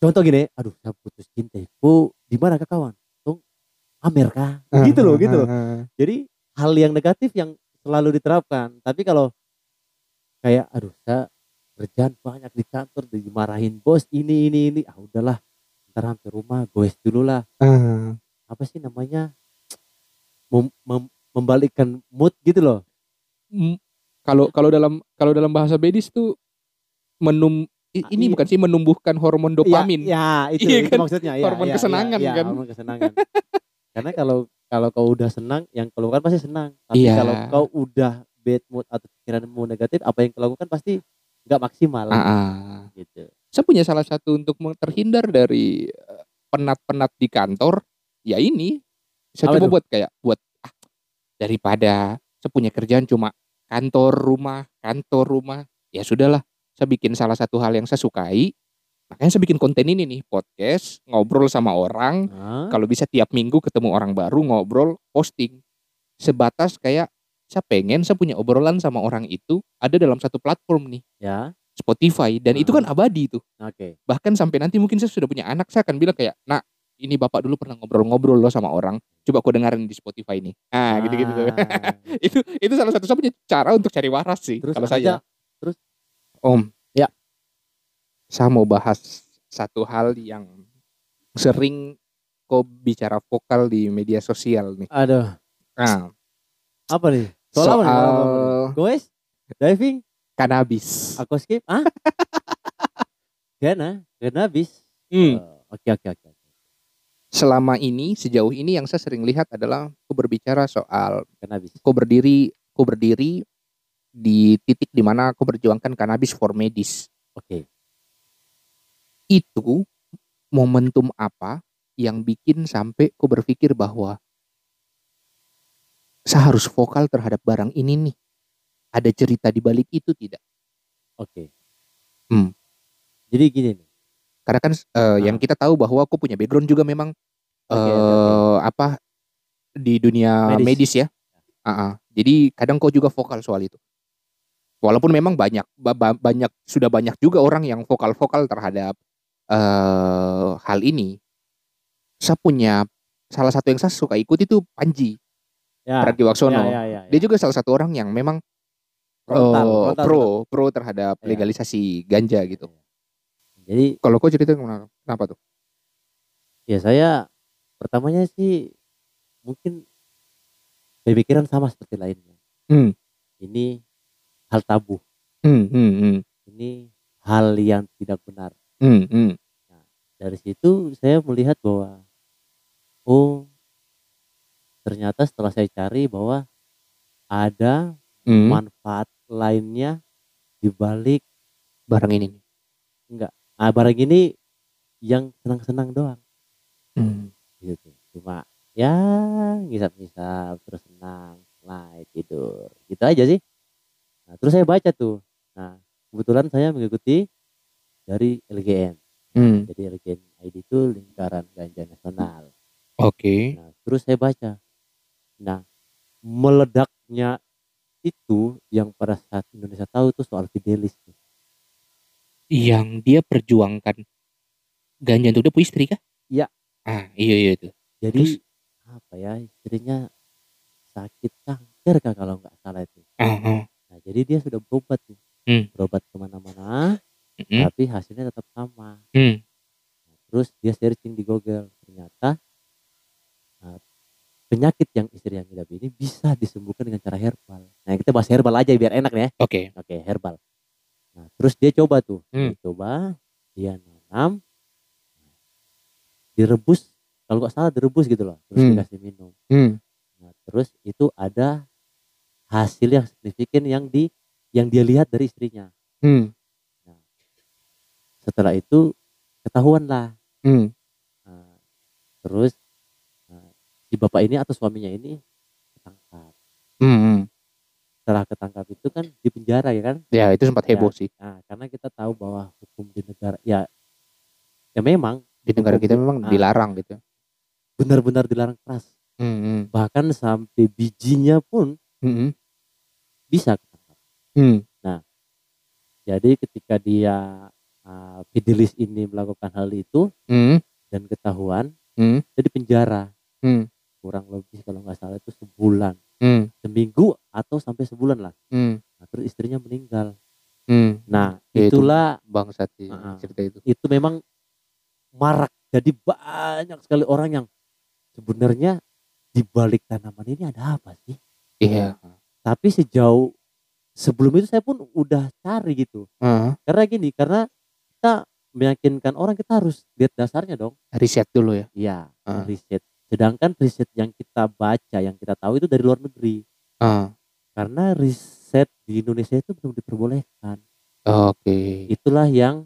B: Contoh gini, aduh, saya putus cinta. Bu, di mana kawan? Tuh, Amerika. Gitu loh, gitu loh.
A: Ah,
B: Jadi hal yang negatif yang selalu diterapkan. Tapi kalau kayak aduh saya kerjaan banyak di kantor dimarahin bos ini ini ini ah udahlah ntar hampir rumah goes dulu lah
A: ah.
B: apa sih namanya Mem- mem- membalikkan mood gitu loh
A: Mm, Kalau kalau dalam kalau dalam bahasa medis tuh menum i-
B: Ah,
A: ini
B: iya.
A: bukan sih menumbuhkan hormon dopamin.
B: ya, ya itu,
A: Iya
B: itu
A: kan?
B: maksudnya ya,
A: Hormon
B: ya,
A: kesenangan
B: ya, ya,
A: kan?
B: hormon kesenangan karena kalau kalau kau udah senang yang keluar pasti senang tapi
A: Iya.
B: kalau kau udah bad mood atau pikiranmu negatif apa yang kau lakukan pasti nggak maksimal
A: Ah, ah.
B: gitu
A: Saya punya salah satu untuk terhindar dari eh, penat-penat di kantor. Ya ini, saya
B: Apa
A: coba
B: itu?
A: buat kayak buat ah, daripada saya punya kerjaan cuma kantor rumah kantor rumah ya sudahlah saya bikin salah satu hal yang saya sukai makanya saya bikin konten ini nih podcast ngobrol sama orang.
B: Hah?
A: kalau bisa tiap minggu ketemu orang baru ngobrol posting. Sebatas kayak saya pengen saya punya obrolan sama orang itu ada dalam satu platform nih.
B: Ya.
A: Spotify. Dan itu kan
B: Ah.
A: abadi tuh.
B: Oke.
A: Bahkan sampai nanti mungkin saya sudah punya anak saya akan bilang kayak nak ini bapak dulu pernah ngobrol-ngobrol loh sama orang. Coba aku dengerin di Spotify nih. Ah. gitu-gitu.
B: Ah.
A: itu itu salah satu saya punya cara untuk cari waras sih
B: Terus
A: kalau saya. om.
B: Ya.
A: Saya mau bahas satu hal yang sering kok bicara vokal di media sosial nih
B: aduh
A: nah,
B: apa nih soal? Soal apa nih? goes diving
A: kanabis
B: aku skip ah Gana, habis.
A: Hmm.
B: Oh, Oke oke oke.
A: selama ini sejauh ini yang saya sering lihat adalah aku berbicara soal
B: Gana habis.
A: aku berdiri aku berdiri di titik di mana aku berjuangkan kanabis for medis
B: Oke.
A: Itu momentum apa yang bikin sampai aku berpikir bahwa saya harus vokal terhadap barang ini nih ada cerita di balik itu tidak
B: Oke.
A: Hmm.
B: Jadi gini nih.
A: karena kan eh, yang kita tahu bahwa aku punya background juga memang
B: Oke,
A: eh
B: oke, oke.
A: apa di dunia
B: Medis.
A: medis, ya Ah, ah. jadi kadang kau juga vokal soal itu walaupun memang banyak ba- ba- banyak sudah banyak juga orang yang vokal-vokal terhadap eh hal ini saya punya salah satu yang saya suka ikut itu Panji
B: Ya.
A: Pragiwaksono
B: Ya, ya, ya, ya.
A: dia juga salah satu orang yang memang
B: Frontal,
A: eh,
B: frontal
A: pro pro terhadap
B: Ya.
A: legalisasi ganja gitu
B: Jadi
A: kalau kau cerita kenapa, kenapa tuh
B: ya saya pertamanya sih mungkin pemikiran sama seperti lainnya.
A: Hmm.
B: Ini hal tabu.
A: Hmm, hmm, hmm.
B: Ini hal yang tidak benar.
A: Hmm, hmm.
B: Dari situ saya melihat bahwa oh ternyata setelah saya cari bahwa ada
A: Hmm.
B: manfaat lainnya di balik
A: Barang ini. nih.
B: ah, barang ini yang senang-senang doang
A: Hmm.
B: gitu. Cuma ya ngisap-ngisap terus senang, naik tidur. Gitu aja sih. Nah, terus saya baca tuh. Nah, kebetulan saya mengikuti dari LGN.
A: Hmm.
B: Jadi LGN ID itu lingkaran ganja nasional.
A: Oke.
B: Nah, terus saya baca. Nah, meledaknya itu yang pada saat Indonesia tahu itu soal Fidelis.
A: Yang dia perjuangkan ganja untuk dia punya istri kah?
B: Iya.
A: Ah, iya iya itu.
B: Jadi apa ya istrinya sakit kanker kah kalau nggak salah itu.
A: Ah, ah.
B: Nah, jadi dia sudah berobat tuh.
A: Hmm.
B: Berobat ke mana-mana,
A: Hmm.
B: tapi hasilnya tetap sama. Nah, terus dia searching di Google, ternyata nah, penyakit yang istri yang ngidap ini bisa disembuhkan dengan cara herbal. Nah, kita bahas herbal aja biar enak ya.
A: Oke.
B: Oke, herbal. Nah, terus dia coba tuh,
A: Hmm.
B: dia coba, dia nanam, direbus, kalau nggak salah direbus gitu loh, terus
A: Hmm.
B: dikasih minum.
A: Hmm.
B: Nah, terus itu ada hasil yang signifikan yang di yang dia lihat dari istrinya.
A: Hmm.
B: Setelah itu ketahuan lah.
A: Hmm.
B: Nah, terus nah, si bapak ini atau suaminya ini ketangkap.
A: Hmm. hmm.
B: Setelah ketangkap itu kan di penjara ya kan?
A: Ya, itu sempat heboh sih.
B: Nah, karena kita tahu bahwa hukum di negara ya ya memang
A: Di negara kita memang
B: ah,
A: dilarang gitu.
B: benar-benar dilarang keras.
A: Hmm. Hmm.
B: Bahkan sampai bijinya pun
A: Hmm.
B: bisa ketangkap.
A: Hmm.
B: Jadi ketika dia uh, Fidelis ini melakukan hal itu
A: Hmm.
B: dan ketahuan,
A: Hmm.
B: jadi penjara
A: Hmm.
B: kurang lebih kalau nggak salah itu sebulan,
A: Hmm.
B: seminggu atau sampai sebulan lah.
A: Hmm.
B: Nah, terus istrinya meninggal.
A: Hmm.
B: Nah
A: Ya, itu
B: itulah
A: sih
B: Ah, ah.
A: cerita itu.
B: itu memang marak. Jadi banyak sekali orang yang sebenarnya di balik tanaman ini ada apa sih?
A: Iya.
B: Tapi sejauh sebelum itu saya pun udah cari gitu.
A: Ah,
B: Karena gini, karena kita meyakinkan orang kita harus lihat dasarnya dong.
A: riset dulu ya.
B: Iya,
A: Ah.
B: riset. Sedangkan riset yang kita baca, yang kita tahu itu dari luar negeri.
A: Ah,
B: Karena riset di Indonesia itu belum diperbolehkan.
A: Oke.
B: Itulah yang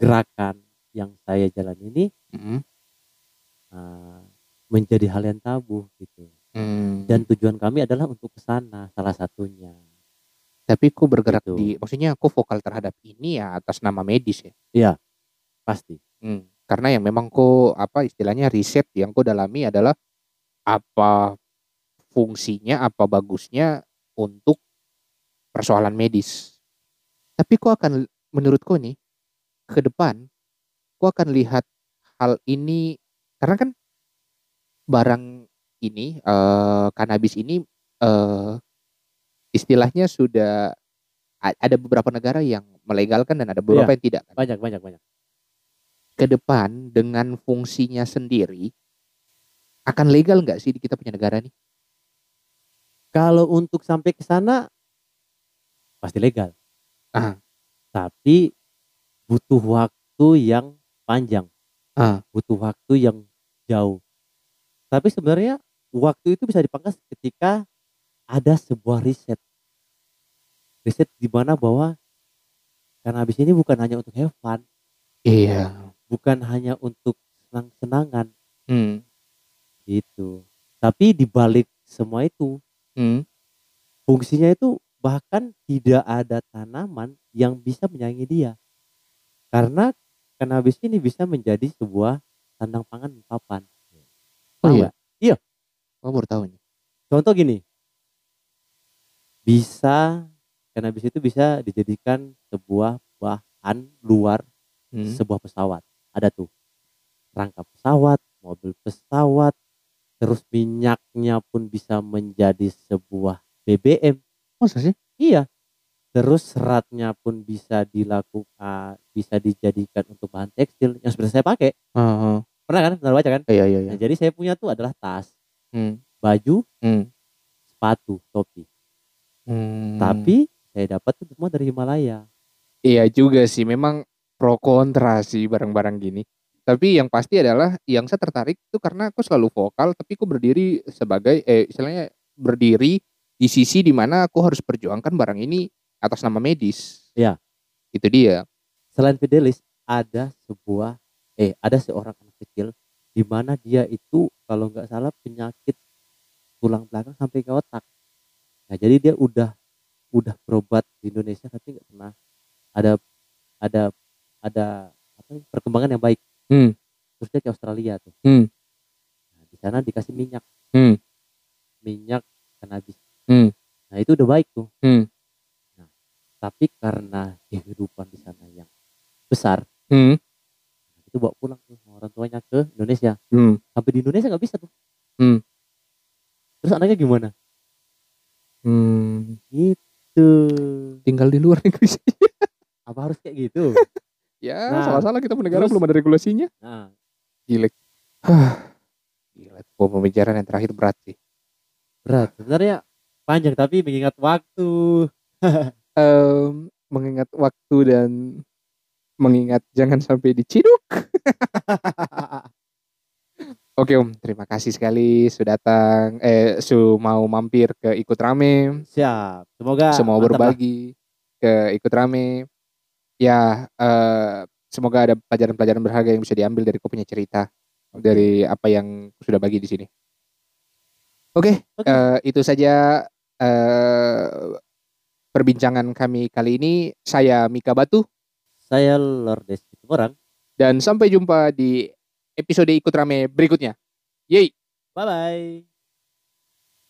B: gerakan yang saya jalan ini
A: Hmm.
B: uh, menjadi hal yang tabu gitu.
A: Hmm.
B: Dan tujuan kami adalah untuk ke sana salah satunya.
A: Tapi kok bergerak
B: Gitu.
A: di maksudnya aku vokal terhadap ini ya atas nama medis ya.
B: Pasti.
A: Hmm. Karena yang memang kok apa istilahnya riset yang kau dalami adalah apa fungsinya, apa bagusnya untuk persoalan medis. Tapi kok akan menurutku nih ke depan kok akan lihat hal ini karena kan barang ini eh kanabis ini eh istilahnya sudah ada beberapa negara yang melegalkan dan ada beberapa yang tidak kan
B: Banyak, banyak, banyak.
A: ke depan dengan fungsinya sendiri akan legal nggak sih di kita punya negara nih?
B: Kalau untuk sampai ke sana pasti legal.
A: Ah.
B: Tapi butuh waktu yang panjang.
A: Ah.
B: Butuh waktu yang jauh. Tapi sebenarnya waktu itu bisa dipangkas ketika ada sebuah riset. Riset di mana bahwa kanabis ini bukan hanya untuk have fun,
A: Iya.
B: bukan hanya untuk senang-senangan
A: Hmm.
B: gitu. Tapi di balik semua itu
A: Hmm.
B: fungsinya itu bahkan tidak ada tanaman yang bisa menyaingi dia karena kanabis ini bisa menjadi sebuah sandang pangan papan
A: Oh
B: Tahu
A: iya.
B: nggak? Iya.
A: Oh, baru tahu nih.
B: contoh gini bisa kanabis itu bisa dijadikan sebuah bahan luar
A: Hmm.
B: sebuah pesawat ada tuh rangka pesawat mobil pesawat terus minyaknya pun bisa menjadi sebuah BBM
A: Masa sih?
B: Iya. Terus seratnya pun bisa dilakukan, bisa dijadikan untuk bahan tekstil yang sebenarnya saya pakai.
A: Ah.
B: Pernah kan? Pernah baca kan?
A: Iya, iya, iya.
B: Nah, jadi saya punya tuh adalah tas,
A: Hmm.
B: baju,
A: Hmm.
B: sepatu, topi.
A: Hmm.
B: Tapi saya dapat tuh semua dari Himalaya.
A: Iya juga sih, memang pro kontra sih barang-barang gini. Tapi yang pasti adalah yang saya tertarik itu karena aku selalu vokal, tapi aku berdiri sebagai eh istilahnya berdiri di sisi di mana aku harus perjuangkan barang ini atas nama medis.
B: Iya.
A: Itu dia.
B: Selain Fidelis, ada sebuah eh ada seorang anak kecil di mana dia itu kalau nggak salah penyakit tulang belakang sampai ke otak. Nah, jadi dia udah udah berobat di Indonesia tapi nggak pernah ada ada ada apa nih, perkembangan yang baik.
A: Hmm.
B: Terus dia ke Australia tuh.
A: Hmm.
B: Nah, di sana dikasih minyak,
A: Hmm.
B: minyak kanabis.
A: Hmm.
B: Nah, itu udah baik tuh.
A: Hmm.
B: Nah, tapi karena kehidupan di sana yang besar,
A: Hmm.
B: itu bawa pulang tuh orang tuanya ke Indonesia.
A: Hmm.
B: Sampai di Indonesia nggak bisa tuh.
A: Hmm.
B: Terus anaknya gimana?
A: Hmm.
B: Gitu.
A: Tinggal di luar negeri.
B: Apa harus kayak gitu?
A: Ya,
B: Nah,
A: salah-salah kita negara belum ada regulasinya.
B: Nah.
A: Hah. Gila, itu pembicaraan yang terakhir berat sih.
B: berat. Sebenarnya panjang tapi mengingat waktu.
A: Em, mengingat waktu dan mengingat jangan sampai diciduk. Oke Om, terima kasih sekali sudah datang, eh su mau mampir ke ikut rame,
B: Siap. Semoga
A: semua
B: lah.
A: berbagi ke ikut rame. Ya, eh, semoga ada pelajaran-pelajaran berharga yang bisa diambil dari kau punya cerita,
B: Oke.
A: dari apa yang sudah bagi di sini. Oke,
B: Oke.
A: eh, itu saja eh, perbincangan kami kali ini. Saya Mika Batu.
B: Saya Lordes orang.
A: Dan sampai jumpa di episode ikut rame berikutnya. Yeay!
B: Bye bye.